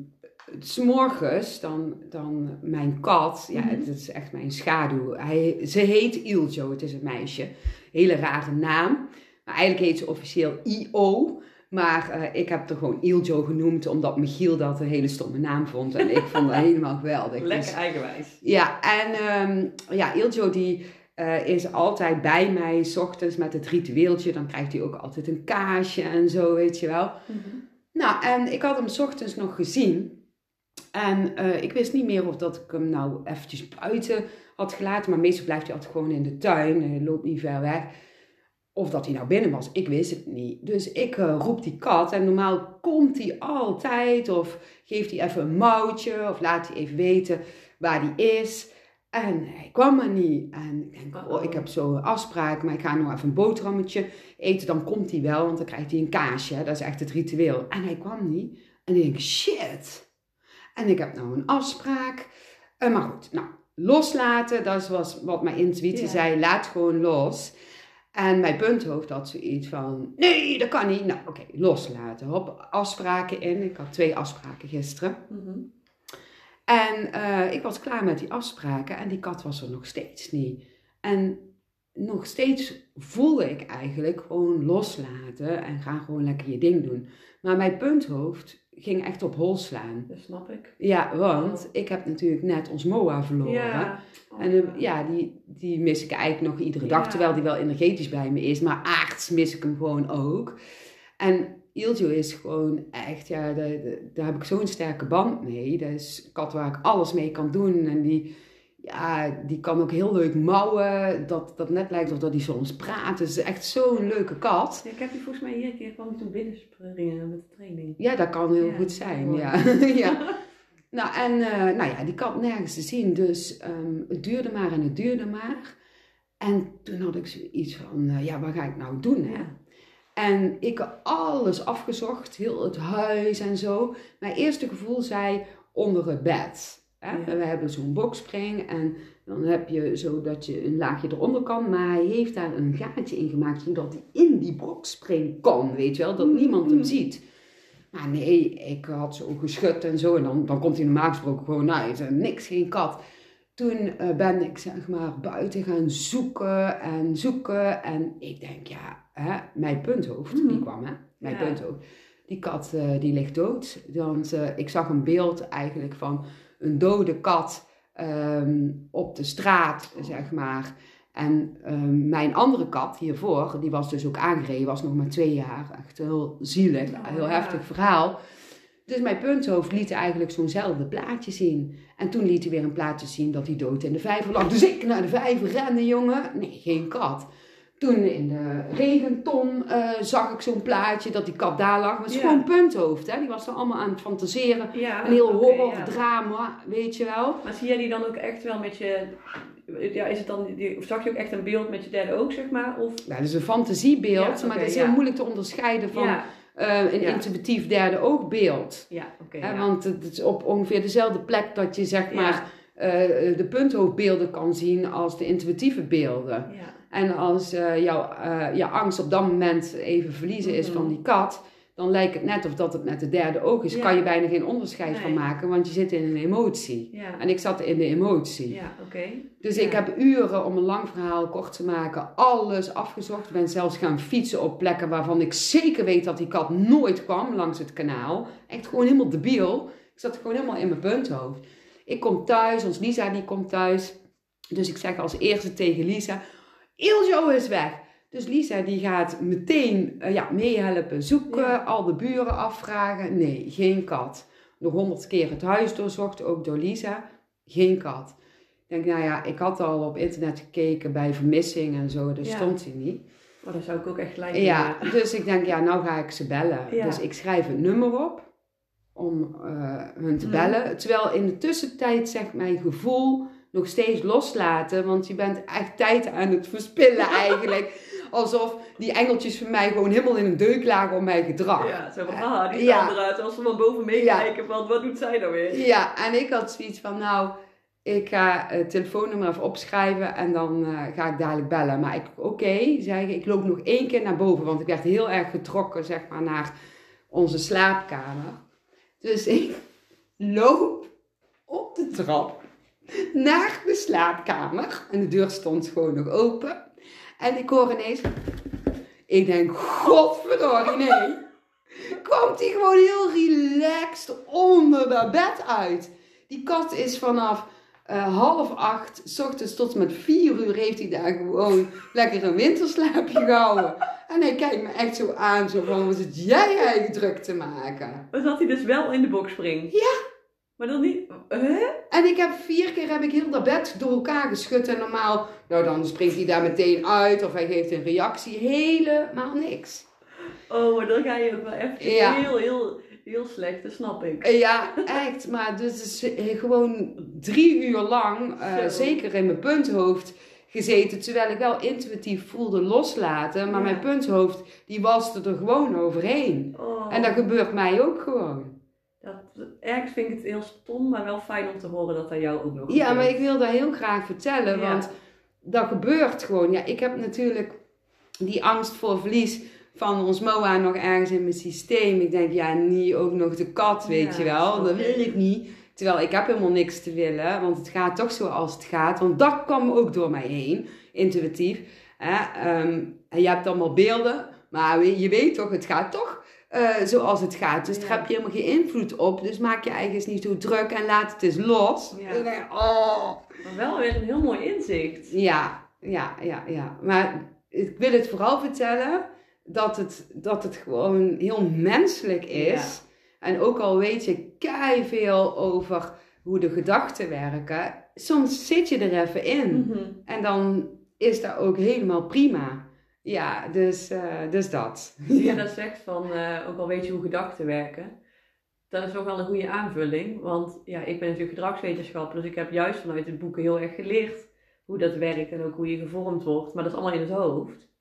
's morgens dan, dan mijn kat, ja, Mhm. het is echt mijn schaduw. Hij, ze heet Iljo, het is een meisje. Hele rare naam. Maar eigenlijk heet ze officieel I.O. Maar eh, ik heb er gewoon Iljo genoemd, omdat Michiel dat een hele stomme naam vond. En ik vond dat helemaal geweldig. Dus- Lekker eigenwijs. ja, en ehm, ja, Iljo die eh, is altijd bij mij, s ochtends met het ritueeltje. Dan krijgt hij ook altijd een kaasje en zo, weet je wel. Nou, en ik had hem 's ochtends nog gezien. En eh, ik wist niet meer of dat ik hem nou eventjes buiten had gelaten. Maar meestal blijft hij altijd gewoon in de tuin. Hij loopt niet ver weg. Of dat hij nou binnen was, ik wist het niet. Dus ik eh, roep die kat en normaal komt hij altijd. Of geeft hij even een mouwtje. Of laat hij even weten waar hij is. En hij kwam er niet. En ik denk, oh, ik heb zo een afspraak, maar ik ga nog even een boterhammetje eten. Dan komt hij wel, want dan krijgt hij een kaasje. Dat is echt het ritueel. En hij kwam niet. En ik denk, shit. En ik heb nou een afspraak. Eh, maar goed, nou, loslaten, dat was wat mijn intuïtie Ja. zei. Laat gewoon los. En mijn punthoofd had zoiets van, nee, dat kan niet. Nou, oké, loslaten. Hop, afspraken in. Ik had twee afspraken gisteren. Mhm. En eh, ik was klaar met die afspraken en die kat was er nog steeds niet. En nog steeds voelde ik eigenlijk gewoon loslaten en ga gewoon lekker je ding doen. Maar mijn punthoofd ging echt op hol slaan. Dat snap ik. Ja, want ik heb natuurlijk net ons MOA verloren. Ja. En eh, ja, die, die mis ik eigenlijk nog iedere dag, Ja. terwijl die wel energetisch bij me is. Maar aards mis ik hem gewoon ook. En Iljo is gewoon echt, ja, daar, heb ik zo'n sterke band mee. Dat is een kat waar ik alles mee kan doen. En die, ja, die kan ook heel leuk mouwen. Dat, dat net lijkt of dat hij soms praat. Het is echt zo'n leuke kat. Ja, ik heb die volgens mij hier een keer kwam toen binnenspringen met de training. Ja, dat kan heel Ja, goed zijn, mooi. ja. ja. Nou, en eh, nou ja, die kat nergens te zien. Dus ehm, het duurde maar en het duurde maar. En toen had ik zoiets van, eh, ja, wat ga ik nou doen, hè? En ik heb alles afgezocht, heel het huis en zo. Mijn eerste gevoel zei onder het bed. Hè? Ja. We hebben zo'n boxspring en dan heb je zo dat je een laagje eronder kan. Maar hij heeft daar een gaatje in gemaakt zodat hij in die boxspring kan, weet je wel. Dat niemand hem ziet. Maar nee, ik had zo geschud en zo. En dan, dan komt hij normaal gesproken gewoon uit. En niks, geen kat. Toen eh, ben ik zeg maar buiten gaan zoeken en zoeken. En ik denk, ja, hè, mijn punthoofd, die Mhm. kwam hè. Mijn Ja. punthoofd. Die kat, eh, die ligt dood. Want eh, ik zag een beeld eigenlijk van een dode kat ehm, op de straat, zeg maar. En ehm, mijn andere kat hiervoor, die was dus ook aangereden, was nog maar twee jaar. Echt heel zielig, Oh, heel ja. heftig verhaal. Dus mijn punthoofd liet eigenlijk zo'nzelfde plaatje zien. En toen liet hij weer een plaatje zien dat hij dood in de vijver lag. Dus ik naar de vijver rennen, jongen. Nee, geen kat. Toen in de regenton eh, zag ik zo'n plaatje dat die kat daar lag. Maar het is Ja. gewoon punthoofd, hè. Die was er allemaal aan het fantaseren. Ja, Een heel oké, horror, ja. drama, weet je wel. Maar zie jij die dan ook echt wel met je... Ja, is het dan, of zag je ook echt een beeld met je derde oog, zeg maar? Of, Ja, dat is een fantasiebeeld, maar dat is heel moeilijk te onderscheiden van ja, een Ja. intuïtief derde oogbeeld. ja oké. Hè, ja. Want het is op ongeveer dezelfde plek dat je zeg maar eh, de punthoofdbeelden kan zien als de intuïtieve beelden. Ja. En als eh, jouw eh, jouw angst op dat moment even verliezen is Mhm. van die kat, dan lijkt het net of dat het met de derde oog is. Ja. Kan je bijna geen onderscheid van maken, want je zit in een emotie. Ja, En ik zat in de emotie. ja. Dus ik heb uren, om een lang verhaal kort te maken, alles afgezocht. Ik ben zelfs gaan fietsen op plekken waarvan ik zeker weet dat die kat nooit kwam langs het kanaal. Echt gewoon helemaal debiel. Ik zat gewoon helemaal in mijn punthoofd. Ik kom thuis, ons Lisa die komt thuis. Dus ik zeg als eerste tegen Lisa, Iljo is weg. Dus Lisa die gaat meteen eh, ja, meehelpen zoeken, Ja. al de buren afvragen. Nee, geen kat. Nog honderd keer het huis doorzocht, ook door Lisa. Geen kat. Ik denk, nou ja, ik had al op internet gekeken bij vermissing en zo, daar Ja. stond hij niet. Maar dat zou ik ook echt gelijk Ja, doen, dus ik denk, ja, nou ga ik ze bellen. Ja. Dus ik schrijf een nummer op om eh, hun te Mhm. bellen. Terwijl in de tussentijd zegt mijn gevoel nog steeds loslaten, want je bent echt tijd aan het verspillen eigenlijk. Alsof die engeltjes van mij gewoon helemaal in een deuk lagen om mijn gedrag. Ja, van, ah, die Ja. staan eruit. Als ze van boven meekijken, van, wat doet zij nou weer? Ja, en ik had zoiets van, nou, ik ga het telefoonnummer even opschrijven en dan eh, ga ik dadelijk bellen. Maar ik, oké, zei ik, ik loop nog één keer naar boven, want ik werd heel erg getrokken, zeg maar, naar onze slaapkamer. Dus ik loop op de trap naar de slaapkamer en de deur stond gewoon nog open. En ik hoor ineens, ik denk, godverdorie, nee. Kwam die gewoon heel relaxed onder dat bed uit. Die kat is vanaf eh, half acht, s ochtends tot en met vier uur, heeft hij daar gewoon lekker een winterslaapje gehouden. En hij kijkt me echt zo aan, zo van, wat zit jij eigenlijk druk te maken? Maar zat hij dus wel in de boxspring? Ja. Maar dan niet... Hè? En ik heb vier keer heb ik heel dat bed door elkaar geschud. En normaal, nou dan springt hij daar meteen uit of hij geeft een reactie. Helemaal niks. Oh, maar dan ga je ook wel even Ja. heel, heel, heel slecht. Dat snap ik. Ja, echt. Maar dus is eh, gewoon drie uur lang, eh, zeker in mijn punthoofd gezeten. Terwijl ik wel intuïtief voelde loslaten. Maar Ja. mijn punthoofd, die was er gewoon overheen. Oh. En dat gebeurt mij ook gewoon. Ergens vind ik het heel stom, maar wel fijn om te horen dat dat jou ook nog Ja, gebeurt. maar ik wil dat heel graag vertellen, Ja. want dat gebeurt gewoon. Ja, ik heb natuurlijk die angst voor verlies van ons MOA nog ergens in mijn systeem. Ik denk, ja, niet ook nog de kat, weet Ja, je wel. Dat wil ik niet. Terwijl ik heb helemaal niks te willen, want het gaat toch zoals het gaat. Want dat kwam ook door mij heen, intuïtief. Hè? Ehm, en je hebt allemaal beelden, maar je weet toch, het gaat toch eh, zoals het gaat. Dus daar Ja. heb je helemaal geen invloed op. Dus maak je eigenlijk niet zo druk en laat het eens los. Ja. En dan denk je, oh. Maar wel weer een heel mooi inzicht. Ja, ja, ja, ja. Maar ik wil het vooral vertellen dat het, dat het gewoon heel menselijk is. En ook al weet je kei veel over hoe de gedachten werken, soms zit je er even in. Mhm. En dan is dat ook helemaal prima. Ja, dus, eh, dus dat. Die je dat zegt van, eh, ook al weet je hoe gedachten werken, dat is ook wel een goede aanvulling. Want ja, ik ben natuurlijk gedragswetenschapper, dus ik heb juist vanuit het boeken heel erg geleerd hoe dat werkt en ook hoe je gevormd wordt. Maar dat is allemaal in het hoofd.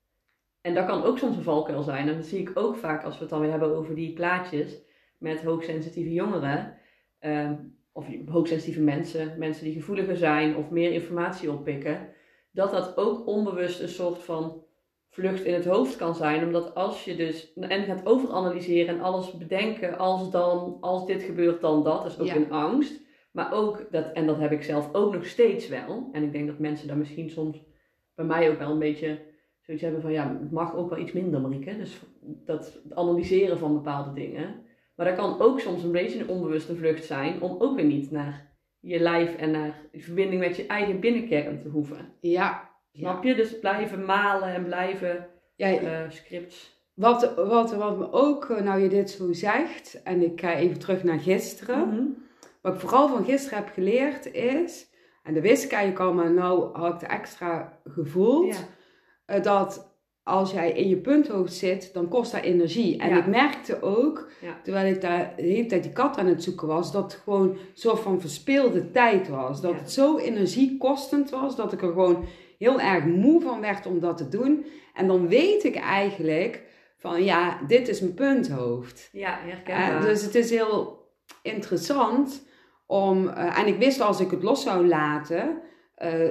En dat kan ook soms een valkuil zijn. En dat zie ik ook vaak als we het dan weer hebben over die plaatjes met hoogsensitieve jongeren. Ehm, of hoogsensitieve mensen, mensen die gevoeliger zijn of meer informatie oppikken, dat dat ook onbewust een soort van vlucht in het hoofd kan zijn. Omdat als je dus en gaat overanalyseren en alles bedenken, als dan, als dit gebeurt, dan dat, is ook Ja. een angst. Maar ook, dat, en dat heb ik zelf ook nog steeds wel. En ik denk dat mensen daar misschien soms bij mij ook wel een beetje zoiets hebben van, ja, het mag ook wel iets minder, Marieke. Dus dat analyseren van bepaalde dingen. Maar dat kan ook soms een beetje een onbewuste vlucht zijn, om ook weer niet naar je lijf en naar die verbinding met je eigen binnenkern te hoeven. Ja. Snap je? Dus blijven malen en blijven eh, scripts. wat, wat, wat me ook, eh, nou je dit zo zegt, en ik ga even terug naar gisteren. Mhm. Wat ik vooral van gisteren heb geleerd is, en dat wist ik eigenlijk al, maar nou had ik het extra gevoeld, Ja. eh, dat als jij in je punthoofd zit, dan kost dat energie. En Ja. ik merkte ook, Ja. terwijl ik daar de hele tijd die kat aan het zoeken was, dat het gewoon een soort van verspeelde tijd was. Dat het zo energiekostend was, dat ik er gewoon heel erg moe van werd om dat te doen. En dan weet ik eigenlijk van, ja, dit is mijn punthoofd. Ja, Eh, herkenbaar. dus het is heel interessant om, eh, en ik wist als ik het los zou laten, eh,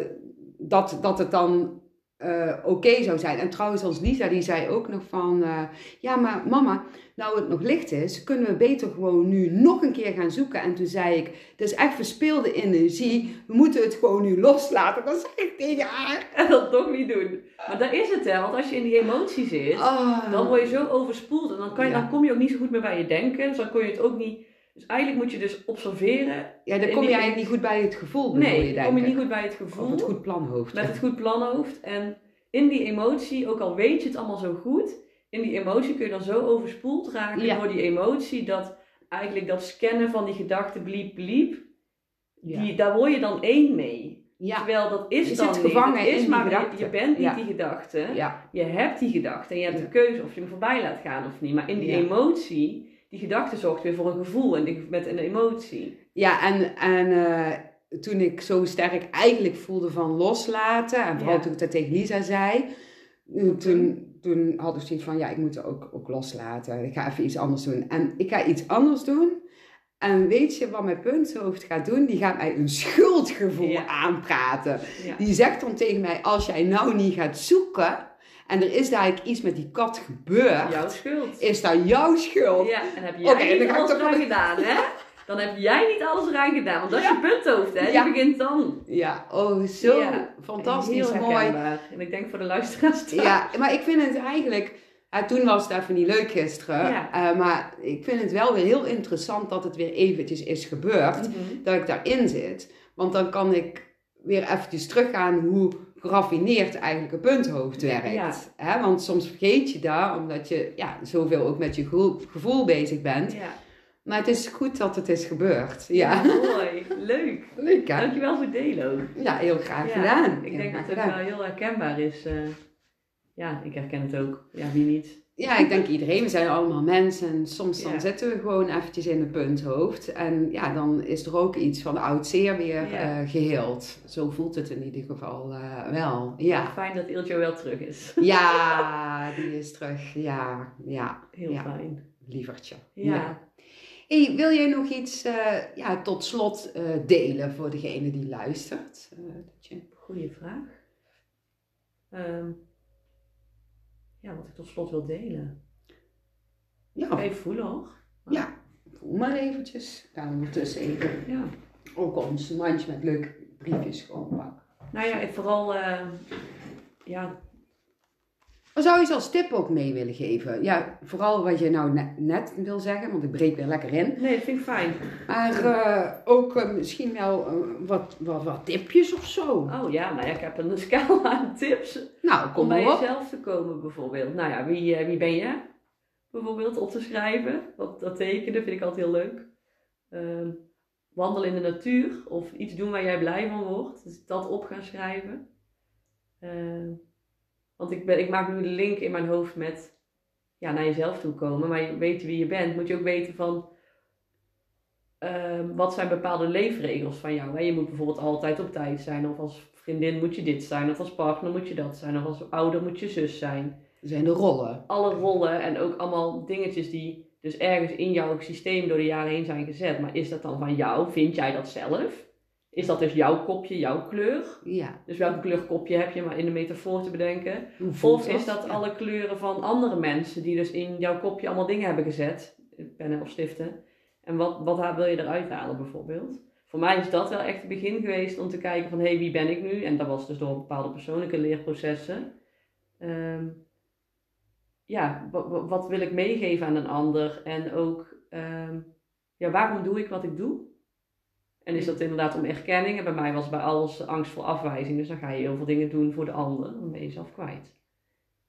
dat, dat het dan eh, oké zou zijn. En trouwens, als Lisa, die zei ook nog van, eh, ja maar mama, nou het nog licht is, kunnen we beter gewoon nu nog een keer gaan zoeken. En toen zei ik, het is echt verspeelde energie, we moeten het gewoon nu loslaten. Dan zeg ik tegen haar. En dat toch niet doen. Maar daar is het hè, want als je in die emotie zit, Oh. dan word je zo overspoeld. En dan, kan je, Ja. dan kom je ook niet zo goed meer bij je denken. Dus dan kun je het ook niet... Dus eigenlijk moet je dus observeren. ja, dan kom je eigenlijk niet goed bij het gevoel, Nee, je, dan kom je niet goed bij het gevoel. Of het goed planhoofd. Met het goed planhoofd. En in die emotie, ook al weet je het allemaal zo goed, in die emotie kun je dan zo overspoeld raken Ja. door die emotie, dat eigenlijk dat scannen van die gedachte bliep bliep, Ja. die, daar word je dan één mee. ja. Terwijl dat is Je dan zit niet. gevangen is in maar, je, je bent niet die gedachte. Je hebt die gedachte en je hebt de keuze of je hem voorbij laat gaan of niet. Maar in die emotie, die gedachte zorgt weer voor een gevoel en die, met een emotie. Ja, en, en eh, toen ik zo sterk eigenlijk voelde van loslaten, en vooral Ja. toen ik dat tegen Lisa zei, eh, toen, toen had ik zoiets van, ja, ik moet het ook, ook loslaten. Ik ga even iets anders doen. En ik ga iets anders doen. En weet je wat mijn punthoofd gaat doen? Die gaat mij een schuldgevoel Ja. aanpraten. Ja. Die zegt dan tegen mij, als jij nou niet gaat zoeken, en er is daar iets met die kat gebeurd, Jouw schuld. is dat jouw schuld. Ja, en heb jij Oké, dan niet alles toch eraan gedaan, hè? Dan heb jij niet alles eraan gedaan. Want dat is je punthoofd, hè? Ja. Die begint dan. Ja, oh, zo Ja, fantastisch Heel mooi. herkenbaar. En ik denk voor de luisteraars thuis. Ja, maar ik vind het eigenlijk. ja, toen was het even niet leuk gisteren. Ja. eh, maar ik vind het wel weer heel interessant dat het weer eventjes is gebeurd. Mhm. Dat ik daarin zit. Want dan kan ik weer eventjes teruggaan hoe geraffineerd eigenlijk een punthoofd werkt. Ja. Hè, want soms vergeet je dat, omdat je ja, zoveel ook met je gevoel, gevoel bezig bent. Ja. Maar het is goed dat het is gebeurd. Ja, Ja, mooi. Leuk. leuk hè? Dankjewel voor het delen ook. Ja, heel graag gedaan. Ik Heel denk dat het gedaan. wel heel herkenbaar is. eh. ja, ik herken het ook. Ja, wie niet? Ja, ik denk iedereen, we zijn allemaal mensen en soms dan Ja. zitten we gewoon eventjes in een punthoofd. En ja, dan is er ook iets van oud zeer weer Ja. eh, geheeld. Zo voelt het in ieder geval eh, wel. Ja. Fijn dat Iljo wel terug is. ja, die is terug. Ja, ja, Heel Ja. fijn. lievertje. Ja. Hey, wil jij nog iets eh, ja, tot slot delen voor degene die luistert? Goeie vraag. Ehm, ja, wat ik tot slot wil delen. Ja, Even voelen hoor. ja, voel maar eventjes. We ondertussen even Ja. ook ons mandje met leuke briefjes gewoon pakken. Nou ja, ik vooral, eh, ja, Wat zou je ze als tip ook mee willen geven? Ja, vooral wat je nou net, net wil zeggen, want ik breek weer lekker in. nee, dat vind ik fijn. Maar eh, ook eh, misschien wel eh, wat, wat, wat tipjes of zo. Oh ja, nou ja, ik heb een scala aan tips Nou, om kom bij maar op. jezelf te komen bijvoorbeeld. Nou ja, wie, wie ben je? Bijvoorbeeld op te schrijven. Dat, dat tekenen vind ik altijd heel leuk. Ehm, wandelen in de natuur of iets doen waar jij blij van wordt. Dus dat op gaan schrijven. Want ik, ben, ik maak nu de link in mijn hoofd met ja, naar jezelf toe komen. Maar je weet wie je bent, moet je ook weten van ehm, wat zijn bepaalde leefregels van jou. Hè? Je moet bijvoorbeeld altijd op tijd zijn. Of als vriendin moet je dit zijn. Of als partner moet je dat zijn. Of als ouder moet je zus zijn Er zijn de rollen. alle rollen en ook allemaal dingetjes die dus ergens in jouw systeem door de jaren heen zijn gezet. Maar is dat dan van jou? Vind jij dat zelf? Is dat dus jouw kopje, jouw kleur? Ja. Dus welke kleur kopje heb je, maar in de metafoor te bedenken? Of is dat alle kleuren van andere mensen die dus in jouw kopje allemaal dingen hebben gezet, pennen of stiften? En wat, wat wil je eruit halen bijvoorbeeld? Voor mij is dat wel echt het begin geweest om te kijken van hé, hey, wie ben ik nu? En dat was dus door bepaalde persoonlijke leerprocessen. Ehm, ja, wa- wa- wat wil ik meegeven aan een ander? En ook, ehm, ja, waarom doe ik wat ik doe? En is dat inderdaad om erkenning? En bij mij was bij alles angst voor afwijzing. Dus dan ga je heel veel dingen doen voor de ander. Dan ben je jezelf kwijt.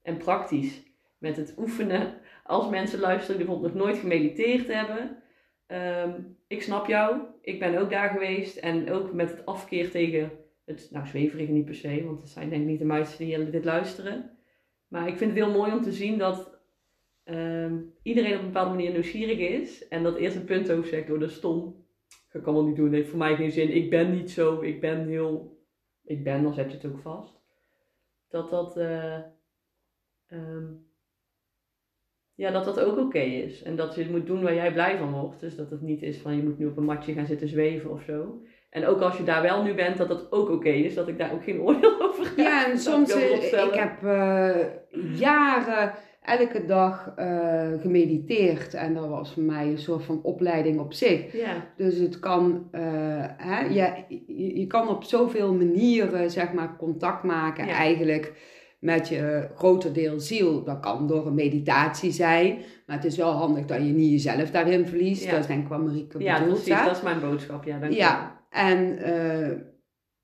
En praktisch, met het oefenen. Als mensen luisteren die bijvoorbeeld nog nooit gemediteerd hebben. ehm, ik snap jou. Ik ben ook daar geweest. En ook met het afkeer tegen het, nou zweverige niet per se. Want het zijn denk ik niet de meisten die dit luisteren. Maar ik vind het heel mooi om te zien dat ehm, iedereen op een bepaalde manier nieuwsgierig is. En dat eerst een punt ook zegt door de stom. Dat kan wel niet doen, heeft voor mij geen zin. Ik ben niet zo, ik ben heel. Ik ben, dan zet je het ook vast. Dat dat. eh, ehm, ja, dat dat ook oké is. En dat je moet doen waar jij blij van wordt. Dus dat het niet is van je moet nu op een matje gaan zitten zweven of zo. En ook als je daar wel nu bent, dat dat ook oké is. Dat ik daar ook geen oordeel over heb. Ja, en Dat soms, ik eh, ik heb eh, jaren elke dag eh, gemediteerd en dat was voor mij een soort van opleiding op zich. Ja, Dus het kan, eh, hè, je, je, je kan op zoveel manieren zeg maar contact maken eigenlijk met je groter deel ziel. Dat kan door een meditatie zijn, maar het is wel handig dat je niet jezelf daarin verliest. Dat is denk ik wat Marieke ja bedoelt. precies. hè? Dat is mijn boodschap. Ja, dank je Ja, en eh,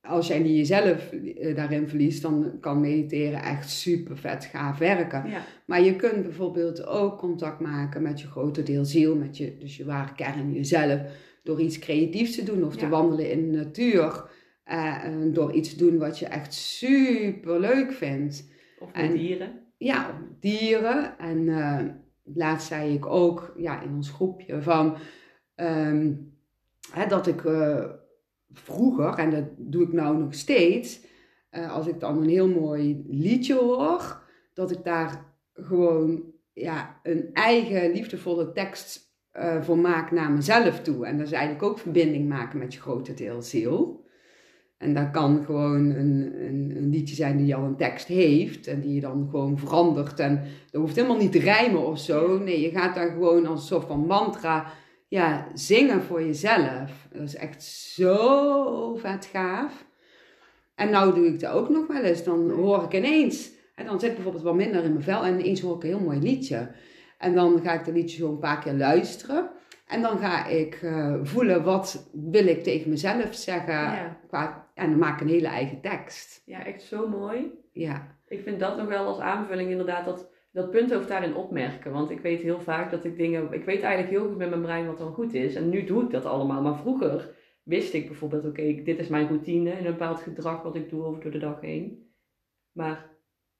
als jij niet jezelf eh, daarin verliest, dan kan mediteren echt super vet gaaf werken. Ja, Maar je kunt bijvoorbeeld ook contact maken met je grote deel ziel, met je, dus je ware kern, jezelf, door iets creatiefs te doen of te wandelen in de natuur. en door iets te doen wat je echt super leuk vindt. of met En- dieren. Ja, dieren. En eh, laatst zei ik ook ja, in ons groepje van ehm, hè, dat ik vroeger, en dat doe ik nou nog steeds, eh, als ik dan een heel mooi liedje hoor, dat ik daar gewoon ja, een eigen liefdevolle tekst eh, voor maak naar mezelf toe. En dat is eigenlijk ook verbinding maken met je grote deel ziel. En dat kan gewoon een, een, een liedje zijn die al een tekst heeft en die je dan gewoon verandert. En dat hoeft helemaal niet te rijmen of zo. Nee, je gaat daar gewoon als een soort van mantra ja, zingen voor jezelf. Dat is echt zo vet gaaf. En nou doe ik dat ook nog wel eens. Dan hoor ik ineens, en dan zit ik bijvoorbeeld wat minder in mijn vel en ineens hoor ik een heel mooi liedje. En dan ga ik dat liedje zo een paar keer luisteren. En dan ga ik eh, voelen wat wil ik tegen mezelf zeggen. Ja. Qua, en dan maak ik een hele eigen tekst. ja, echt zo mooi. Ja, Ik vind dat nog wel als aanvulling inderdaad dat, dat punthoofd daarin opmerken. Want ik weet heel vaak dat ik dingen... Ik weet eigenlijk heel goed met mijn brein wat dan goed is. En nu doe ik dat allemaal. Maar vroeger wist ik bijvoorbeeld... Oké, dit is mijn routine. Een bepaald gedrag wat ik doe over door de dag heen. Maar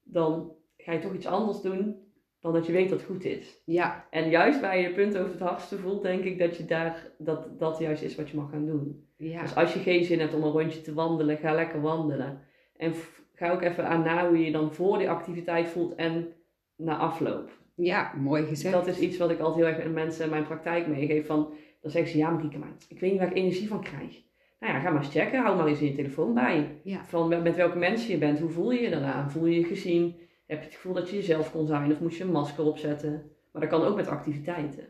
dan ga je toch iets anders doen dan dat je weet dat het goed is. ja, En juist waar je je punthoofd het hardste voelt, denk ik dat je daar... Dat dat juist is wat je mag gaan doen. ja. Dus als je geen zin hebt om een rondje te wandelen, ga lekker wandelen. En ga ook even aan na hoe je je dan voor die activiteit voelt en na afloop. Ja, mooi gezegd. Dat is iets wat ik altijd heel erg aan mensen in mijn praktijk meegeef. Van, dan zeggen ze, ja Marieke, maar ik weet niet waar ik energie van krijg. Nou ja, ga maar eens checken. Hou maar eens in je telefoon bij. Ja. Van met welke mensen je bent. Hoe voel je je daarna? Voel je je gezien? Heb je het gevoel dat je jezelf kon zijn? Of moest je een masker opzetten? Maar dat kan ook met activiteiten.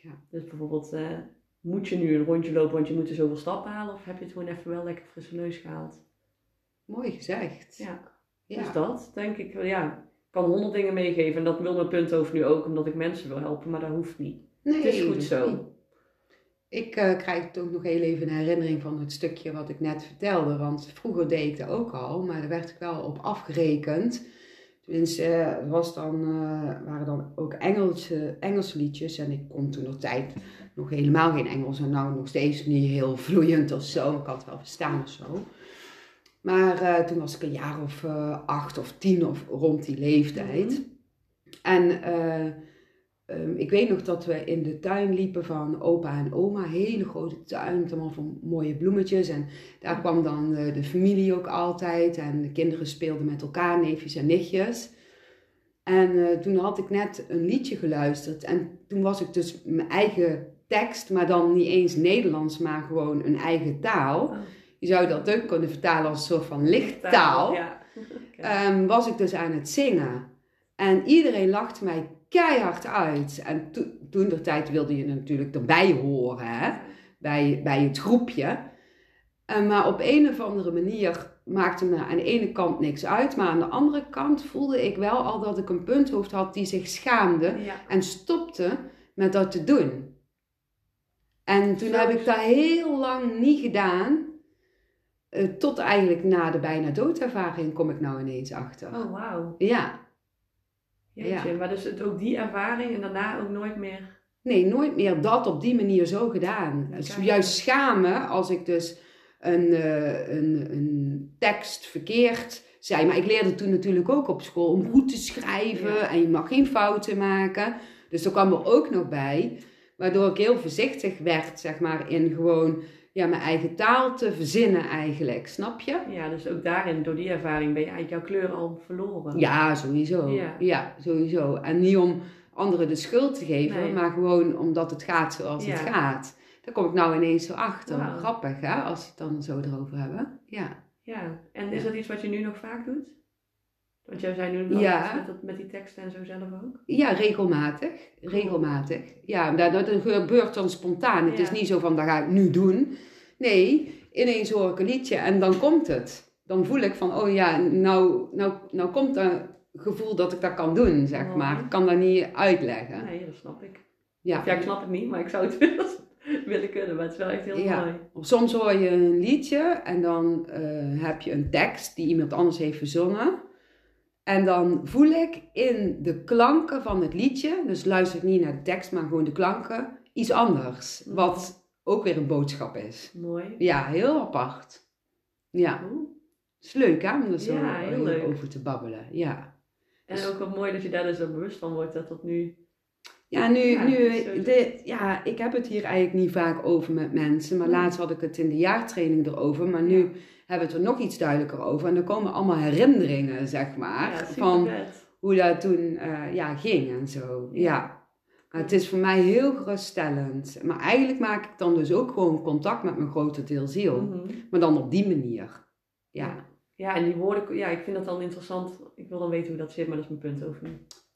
Ja. Dus bijvoorbeeld, eh, moet je nu een rondje lopen want je moet er zoveel stappen halen? Of heb je het gewoon even wel lekker frisse neus gehaald? Mooi gezegd. Ja. Ja. Dus dat, denk ik, wel, ja. Ik kan honderd dingen meegeven. En dat wil mijn punt over nu ook, omdat ik mensen wil helpen. Maar dat hoeft niet. Nee, Het is goed zo. niet. Ik eh, krijg toch nog heel even een herinnering van het stukje wat ik net vertelde. Want vroeger deed ik dat ook al, maar daar werd ik wel op afgerekend. Tenminste, eh, was dan, eh, waren dan ook Engelse, Engelse liedjes. En ik kon toen nog tijd nog helemaal geen Engels. En nou nog steeds niet heel vloeiend of zo. Ik had het wel verstaan of zo. Maar eh, toen was ik een jaar of eh, acht of tien of rond die leeftijd. En eh, ehm, ik weet nog dat we in de tuin liepen van opa en oma. Hele grote tuin, met allemaal van mooie bloemetjes. En daar kwam dan de familie ook altijd. En de kinderen speelden met elkaar, neefjes en nichtjes. En toen had ik net een liedje geluisterd. En toen was ik dus mijn eigen tekst, maar dan niet eens Nederlands, maar gewoon een eigen taal. Oh. Je zou dat ook kunnen vertalen als een soort van lichttaal. Ja. Ehm, was ik dus aan het zingen. En iedereen lachte mij keihard uit. En to- toen der tijd wilde je natuurlijk erbij horen, hè? Bij, bij het groepje. En maar op een of andere manier maakte me aan de ene kant niks uit. Maar aan de andere kant voelde ik wel al dat ik een punthoofd had die zich schaamde. Ja. En stopte met dat te doen. En toen heb ik dat heel lang niet gedaan. Eh, tot eigenlijk na de bijna doodervaring kom ik nou ineens achter. Oh, wauw. Ja, Jeetje. Maar dus het, ook die ervaring en daarna ook nooit meer... nee, nooit meer dat op die manier zo gedaan. Ja, Dus juist schamen als ik dus een, eh, een, een tekst verkeerd zei. Maar ik leerde toen natuurlijk ook op school om goed te schrijven Ja. en je mag geen fouten maken. Dus dat kwam er ook nog bij. Waardoor ik heel voorzichtig werd, zeg maar, in gewoon ja, mijn eigen taal te verzinnen eigenlijk. Snap je? Ja, dus ook daarin, door die ervaring, ben je eigenlijk jouw kleur al verloren. Ja, sowieso. Ja. Ja, sowieso. En niet om anderen de schuld te geven, Nee. maar gewoon omdat het gaat zoals het gaat. Daar kom ik nou ineens zo achter. Grappig, hè? Als je het dan zo erover hebben. Ja. Ja, en is dat iets wat je nu nog vaak doet? Want jij zei nu Ja. met, dat, met die teksten en zo zelf ook. Ja, regelmatig. Regelmatig. Ja, dat, dat gebeurt dan spontaan. Het Ja. is niet zo van, dat ga ik nu doen. Nee, ineens hoor ik een liedje en dan komt het. Dan voel ik van, oh ja, nou, nou, nou komt een gevoel dat ik dat kan doen, zeg maar. Ik kan dat niet uitleggen. Nee, dat snap ik. Ja. Of ja, ik snap het niet, maar ik zou het willen, willen kunnen. Maar het is wel echt heel Ja. mooi. Soms hoor je een liedje en dan eh, heb je een tekst die iemand anders heeft verzonnen. En dan voel ik in de klanken van het liedje, dus luister ik niet naar de tekst, maar gewoon de klanken, iets anders. Mhm. Wat ook weer een boodschap is. Mooi. Ja, heel apart. Ja, Cool. is leuk hè, om er zo Ja, heel leuk. over te babbelen. Ja, En ook wel mooi dat je daar dus zo bewust van wordt dat dat nu... ja nu, Ja, nu de, ja, ik heb het hier eigenlijk niet vaak over met mensen, maar Mhm. laatst had ik het in de jaartraining erover, maar nu hebben we het er nog iets duidelijker over. En er komen allemaal herinneringen, zeg maar, ja, van hoe dat toen eh, ja, ging en zo. Ja. Ja. Maar het is voor mij heel geruststellend. Maar eigenlijk maak ik dan dus ook gewoon contact met mijn grote deel ziel. Mhm. Maar dan op die manier. Ja. Ja, en die woorden, ja, ik vind dat dan interessant. Ik wil dan weten hoe dat zit, maar dat is mijn punt over.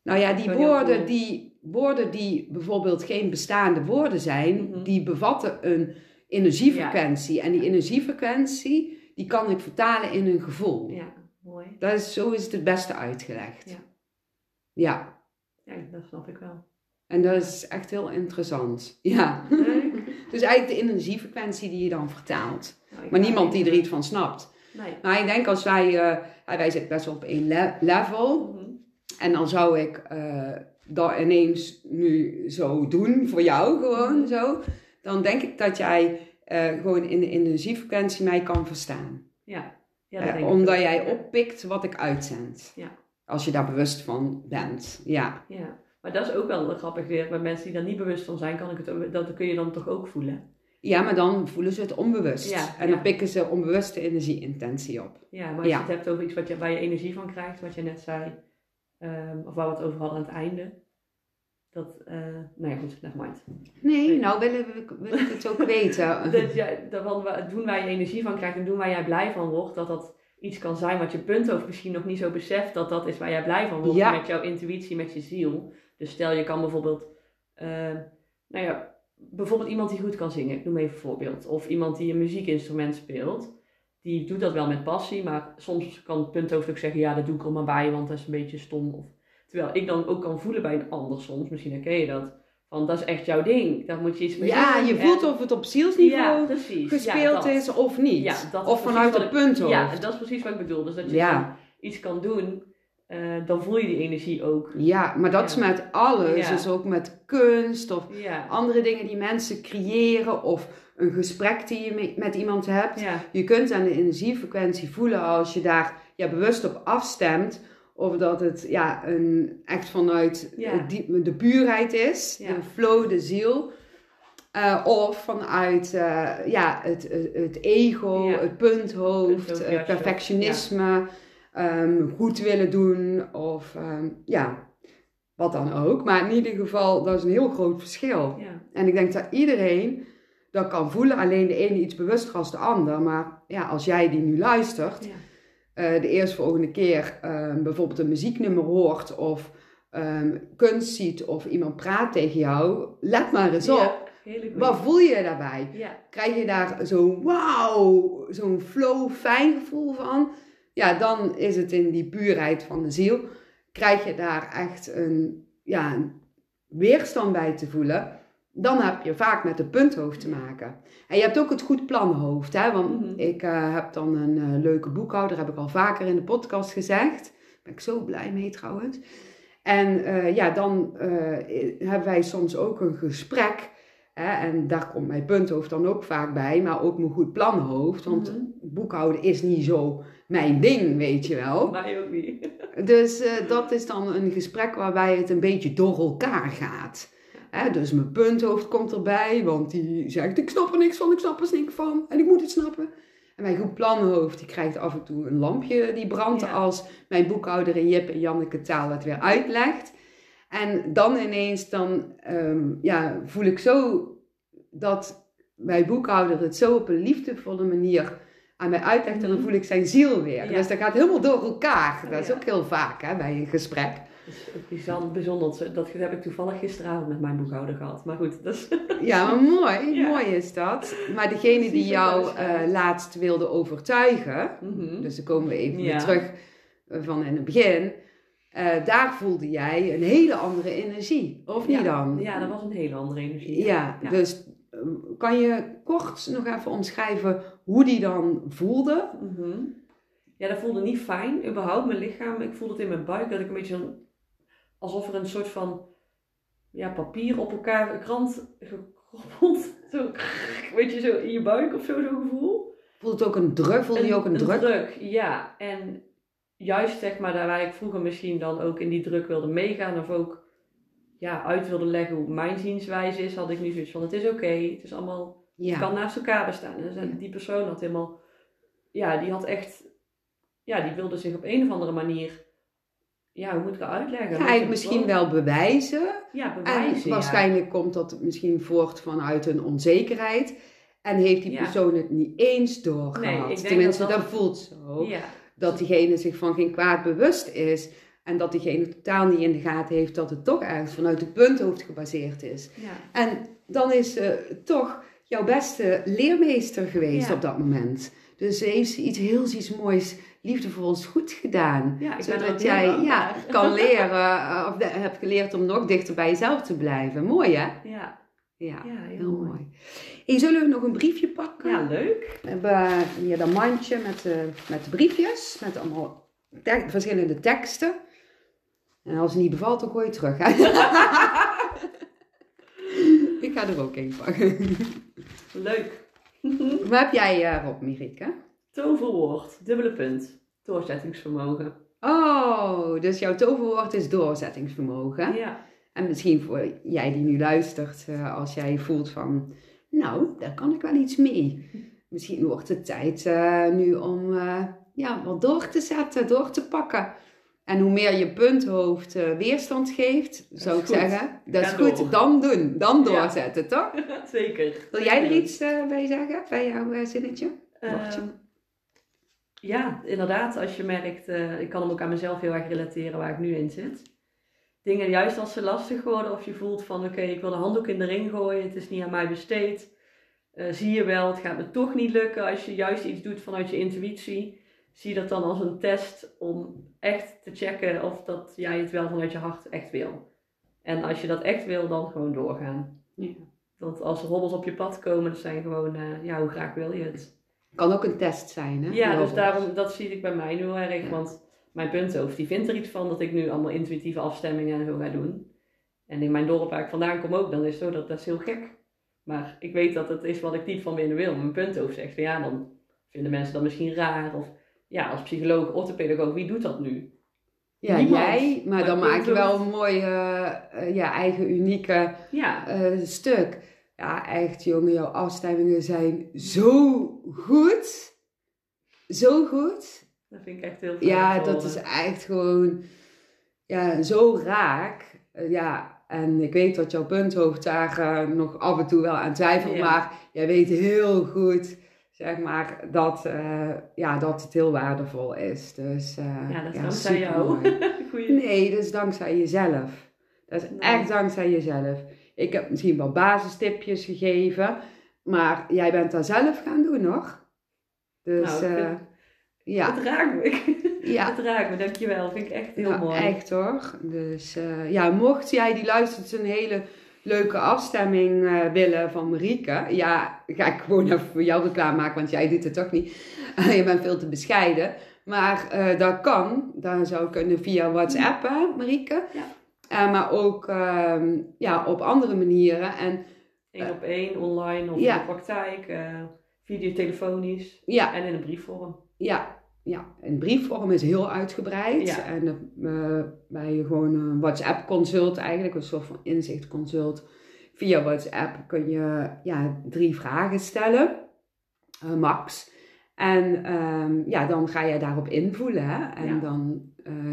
Nou ja, die woorden die, woorden die bijvoorbeeld geen bestaande woorden zijn, Mhm. die bevatten een energiefrequentie. En die energiefrequentie, die kan ik vertalen in een gevoel. Ja, mooi. Dat is, zo is het het beste uitgelegd. Ja. Ja, Ja, dat snap ik wel. en dat is echt heel interessant. Ja. Leuk. Dus eigenlijk de energiefrequentie die je dan vertaalt. Nou, Maar niemand die er iets van snapt. Nee. Maar ik denk als wij, eh, wij zitten best wel op één le- level. Mhm. En dan zou ik eh, dat ineens nu zo doen, voor jou gewoon Mhm. zo. Dan denk ik dat jij eh, gewoon in de energiefrequentie mij kan verstaan. Ja. ja dat Eh, omdat jij Ja. oppikt wat ik uitzend. Ja. Als je daar bewust van bent. Ja. Ja, maar dat is ook wel grappig weer. Bij mensen die daar niet bewust van zijn, kan ik het dat kun je dan toch ook voelen. ja, maar dan voelen ze het onbewust. Ja, en ja. dan pikken ze onbewuste energieintentie op. Ja, maar als Ja. je het hebt over iets wat je, waar je energie van krijgt, wat je net zei, ehm, of waar we het over hadden aan het einde. Dat, eh nou ja, goed, nevermind. Nee, Nee. nou willen we, wil ik het ook weten. Dat jij, dat doen waar je energie van krijgt en doen waar jij blij van wordt, dat dat iets kan zijn wat je punt over misschien nog niet zo beseft, dat dat is waar jij blij van wordt Ja. met jouw intuïtie, met je ziel. Dus stel je kan bijvoorbeeld, eh, nou ja, bijvoorbeeld iemand die goed kan zingen, ik noem even een voorbeeld. Of iemand die een muziekinstrument speelt, die doet dat wel met passie, maar soms kan het punt over ook zeggen, ja dat doe ik er maar bij, want dat is een beetje stom. Of, terwijl ik dan ook kan voelen bij een ander soms, misschien herken je dat, van dat is echt jouw ding, daar moet je iets mee Ja, doen. je En- voelt of het op ja, zielsniveau. Ja, gespeeld is of niet. Ja, dat of vanuit het ik- punthoofd. Ja, dat is precies wat ik bedoel. Dus dat je Ja. iets kan doen, eh, dan voel je die energie ook. Ja, maar dat is Ja. met alles. Ja. Dus ook met kunst of Ja. andere dingen die mensen creëren of een gesprek die je me- met iemand hebt. Ja. Je kunt aan de energiefrequentie voelen als je daar ja, bewust op afstemt. Of dat het ja, een, echt vanuit Ja. het die- de puurheid is, Ja. de flow, de ziel. Eh, of vanuit eh, ja, het, het, ego, Ja. het punthoofd, juist, perfectionisme. ehm, goed willen doen of ehm, ja, wat dan ook. Maar in ieder geval, dat is een heel groot verschil. En ik denk dat iedereen dat kan voelen. Alleen de ene iets bewuster als de ander. Maar ja, als jij die nu luistert, Eh, de eerstvolgende keer ehm, bijvoorbeeld een muzieknummer hoort of ehm, kunst ziet of iemand praat tegen jou, let maar eens op. Ja. Wat voel je daarbij? Ja, Krijg je daar zo'n wauw, zo'n flow, fijn gevoel van? Ja, dan is het in die puurheid van de ziel. Krijg je daar echt een, ja, een weerstand bij te voelen? Dan heb je vaak met de punthoofd te maken. En je hebt ook het goed planhoofd. Hè? Want Mhm. ik eh, heb dan een eh, leuke boekhouder, heb ik al vaker in de podcast gezegd. Daar ben ik zo blij mee trouwens. En eh, ja, dan hebben wij soms ook een gesprek. Hè? En daar komt mijn punthoofd dan ook vaak bij. Maar ook mijn goed planhoofd. Want Mhm. boekhouden is niet zo mijn ding, weet je wel. mij ook niet. Dus dat is dan een gesprek waarbij het een beetje door elkaar gaat. Hè, dus mijn punthoofd komt erbij, want die zegt: Ik snap er niks van, ik snap er niks van en ik moet het snappen. En mijn goed planhoofd die krijgt af en toe een lampje die brandt Ja. als mijn boekhouder in Jip en Janneke taal het weer uitlegt. En dan ineens dan, ehm, ja, voel ik zo dat mijn boekhouder het zo op een liefdevolle manier aan mij uitlegt en dan voel ik zijn ziel weer. Ja. Dus dat gaat helemaal door elkaar. Dat is ook heel vaak hè, bij een gesprek. Dat is ook bizar- bijzonder. Dat heb ik toevallig gisteravond met mijn boekhouder gehad. Maar goed, dat is... Ja, maar mooi. Ja. Mooi is dat. Maar degene die jou eh, laatst wilde overtuigen, Mhm. dus dan komen we even Ja. weer terug eh, van in het begin. eh, daar voelde jij een hele andere energie, of niet ja. dan? Ja, dat was een hele andere energie. Ja, dus eh, kan je kort nog even omschrijven hoe die dan voelde? Mhm. Ja, dat voelde niet fijn, überhaupt. Mijn lichaam, ik voelde het in mijn buik dat ik een beetje zo'n... Alsof er een soort van ja, papier op elkaar, een krant gekroppeld. Zo, weet je, zo in je buik of zo, zo'n gevoel. Voelde het ook een druk? Voelde je ook een, druk? ja. En juist zeg maar, daar waar ik vroeger misschien dan ook in die druk wilde meegaan of ook ja, uit wilde leggen hoe mijn zienswijze is, had ik nu zoiets van, het is oké, het is allemaal het Ja. kan naast elkaar bestaan. En die persoon had helemaal, ja, die had echt, ja, die wilde zich op een of andere manier, ja, hoe moet ik het uitleggen? Ja, eigenlijk misschien wel bewijzen. Ja, En bewijzen. ja. waarschijnlijk komt dat misschien voort vanuit een onzekerheid. En heeft die Ja. persoon het niet eens doorgehad. Nee, Tenminste, dat dat, dat- voelt zo. Dat diegene zich van geen kwaad bewust is. En dat diegene totaal niet in de gaten heeft dat het toch ergens vanuit het punthoofd gebaseerd is. ja. En dan is ze toch jouw beste leermeester geweest op dat moment. Dus ze heeft iets heel iets moois, liefdevols goed gedaan. Ja, ik ben er ook Zodat jij ja, kan leren, eh, of de- hebt geleerd om nog dichter bij jezelf te blijven. Mooi hè? Ja, Ja, ja, heel, heel mooi. mooi. Hey, zullen we nog een briefje pakken? Ja, leuk. We hebben hier dat mandje met, de met de briefjes, met allemaal te- verschillende teksten. En als het niet bevalt, dan gooi je terug. Hè? Ik ga er ook een pakken. Leuk. Wat heb jij eh, Rob, Mirike? Toverwoord, dubbele punt, doorzettingsvermogen. Oh, dus jouw toverwoord is doorzettingsvermogen. Ja, En misschien voor jij die nu luistert, eh, als jij voelt van, nou, daar kan ik wel iets mee. Misschien wordt het tijd eh, nu om eh, ja, wat door te zetten, door te pakken. En hoe meer je punthoofd eh, weerstand geeft, zou ik goed. zeggen, dat is goed, door. dan doen, dan Ja. doorzetten, toch? zeker. Wil jij er iets bij zeggen, bij jouw zinnetje? Woordje. Ja, inderdaad. Als je merkt, eh, ik kan hem ook aan mezelf heel erg relateren waar ik nu in zit. Dingen juist als ze lastig worden of je voelt van oké, ik wil de handdoek in de ring gooien, het is niet aan mij besteed. Eh, zie je wel, het gaat me toch niet lukken als je juist iets doet vanuit je intuïtie. Zie dat dan als een test om echt te checken of dat jij het wel vanuit je hart echt wil. En als je dat echt wil, dan gewoon doorgaan. Ja. Want als er hobbels op je pad komen, dat zijn gewoon, eh, ja, hoe graag wil je het? Kan ook een test zijn, hè? Ja, dus daarom, dat zie ik bij mij nu heel erg. Ja. Want mijn punthoofd, die vindt er iets van dat ik nu allemaal intuïtieve afstemmingen en zo ga doen. En in mijn dorp waar ik vandaan kom ook, dan is het zo dat dat is heel gek. Maar ik weet dat het is wat ik diep van binnen wil. Mijn punthoofd zegt van ja, dan vinden mensen dat misschien raar. Of ja, als psycholoog, orthopedagoog, wie doet dat nu? Ja, Niemand. jij, maar Maar dan maak je wel een mooi, eh, ja, eigen unieke Ja, eh, stuk. Ja, echt jongen, jouw afstemmingen zijn zo goed. Zo goed. Dat vind ik echt heel fijn. Ja, dat is echt gewoon ja, zo raak. Eh, ja, en ik weet dat jouw punthoofd daar eh, nog af en toe wel aan twijfelt. Ja. Maar jij weet heel goed, zeg maar, dat, eh, ja, dat het heel waardevol is. Dus, Ja, dat is dankzij jou. Goeie. Nee, dat is dankzij jezelf. Dat is Nee. echt dankzij jezelf. Ik heb misschien wel basistipjes gegeven, maar jij bent dat zelf gaan doen, nog. Dus Nou, eh, ja, Het raakt me. ja. Het raakt me, dankjewel. Vind ik echt heel ja, mooi. echt hoor. Dus eh, ja, mocht jij die luistert een hele leuke afstemming eh, willen van Marieke, ja, ga ik gewoon even voor jou reclame maken, want jij doet het toch niet. je bent veel te bescheiden. Maar dat kan. Dat zou kunnen via WhatsApp, hè, Marieke. Ja. Eh, maar ook ehm, ja, op andere manieren. En Eén op één, online of in de praktijk, eh videotelefonisch ja, en in een briefvorm. Ja, ja, een briefvorm is heel uitgebreid. Ja. En eh, bij gewoon een WhatsApp-consult eigenlijk, een soort van inzichtconsult. Via WhatsApp kun je ja, drie vragen stellen, max. En ehm, ja, dan ga jij daarop invoelen hè? en Ja. dan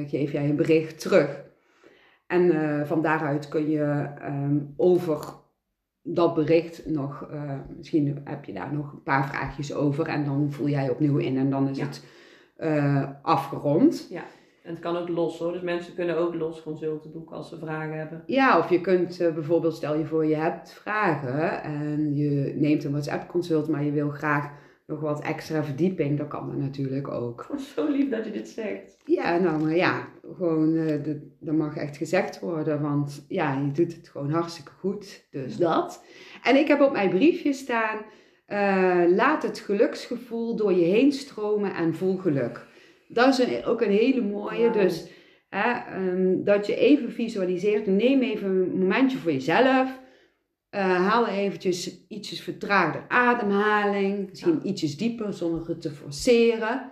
geef jij een bericht terug. En eh, van daaruit kun je ehm, over dat bericht nog, eh, misschien heb je daar nog een paar vraagjes over en dan voel jij opnieuw in en dan is Ja. het eh, afgerond. En het kan ook los hoor, dus mensen kunnen ook los consulten boeken als ze vragen hebben. Ja, of je kunt bijvoorbeeld, stel je voor je hebt vragen en je neemt een WhatsApp consult, maar je wil graag nog wat extra verdieping, dan kan dat natuurlijk ook. Zo lief dat je dit zegt. Ja, nou maar ja, gewoon, eh, de- dat mag echt gezegd worden, want ja, je doet het gewoon hartstikke goed, dus dat. En ik heb op mijn briefje staan, eh, laat het geluksgevoel door je heen stromen en voel geluk. Dat is een- ook een hele mooie, dus hè, ehm, dat je even visualiseert, neem even een momentje voor jezelf. Eh, haal eventjes ietsjes vertraagde ademhaling, misschien ietsjes dieper zonder het te forceren.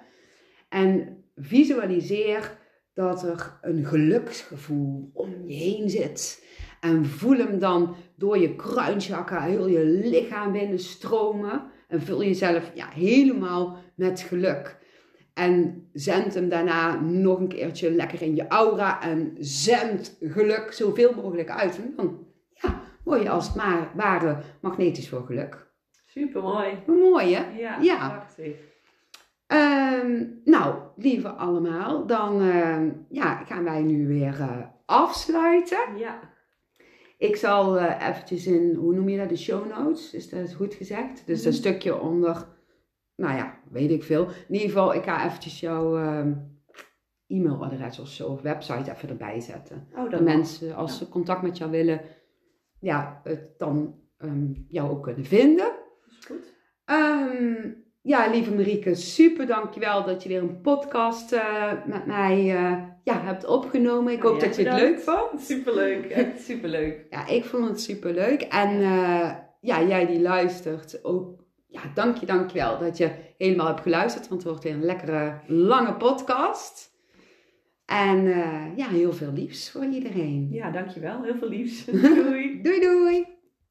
En visualiseer dat er een geluksgevoel om je heen zit. En voel hem dan door je kruinchakra heel je lichaam binnenstromen. En vul jezelf ja, helemaal met geluk. En zend hem daarna nog een keertje lekker in je aura. En zend geluk zoveel mogelijk uit. En dan word je als het maar ware magnetisch voor geluk. Super mooi. Mooi hè? Ja, Ja. Ehm, nou, lieve allemaal, dan ehm, ja, gaan wij nu weer eh, afsluiten. Ja, Ik zal eh, eventjes in, hoe noem je dat, de show notes, is dat goed gezegd? Dus dat Mhm. stukje onder, nou ja, weet ik veel. In ieder geval, ik ga eventjes jouw ehm, e-mailadres of zo, of website even erbij zetten. oh, Dat mensen, als ze contact met jou willen, ja, het dan ehm, jou ook kunnen vinden. Is goed. Ehm, ja, lieve Marieke, super dankjewel dat je weer een podcast eh, met mij eh, ja, hebt opgenomen. Ik Ja, hoop dat je het leuk vond. Superleuk, echt superleuk. Ja, ik vond het super leuk. En eh, ja, jij die luistert ook. Ja, dank je, dank je wel dat je helemaal hebt geluisterd. Want het wordt weer een lekkere, lange podcast. En eh, ja, heel veel liefs voor iedereen. Ja, dankjewel. Heel veel liefs. Doei. Doei doei!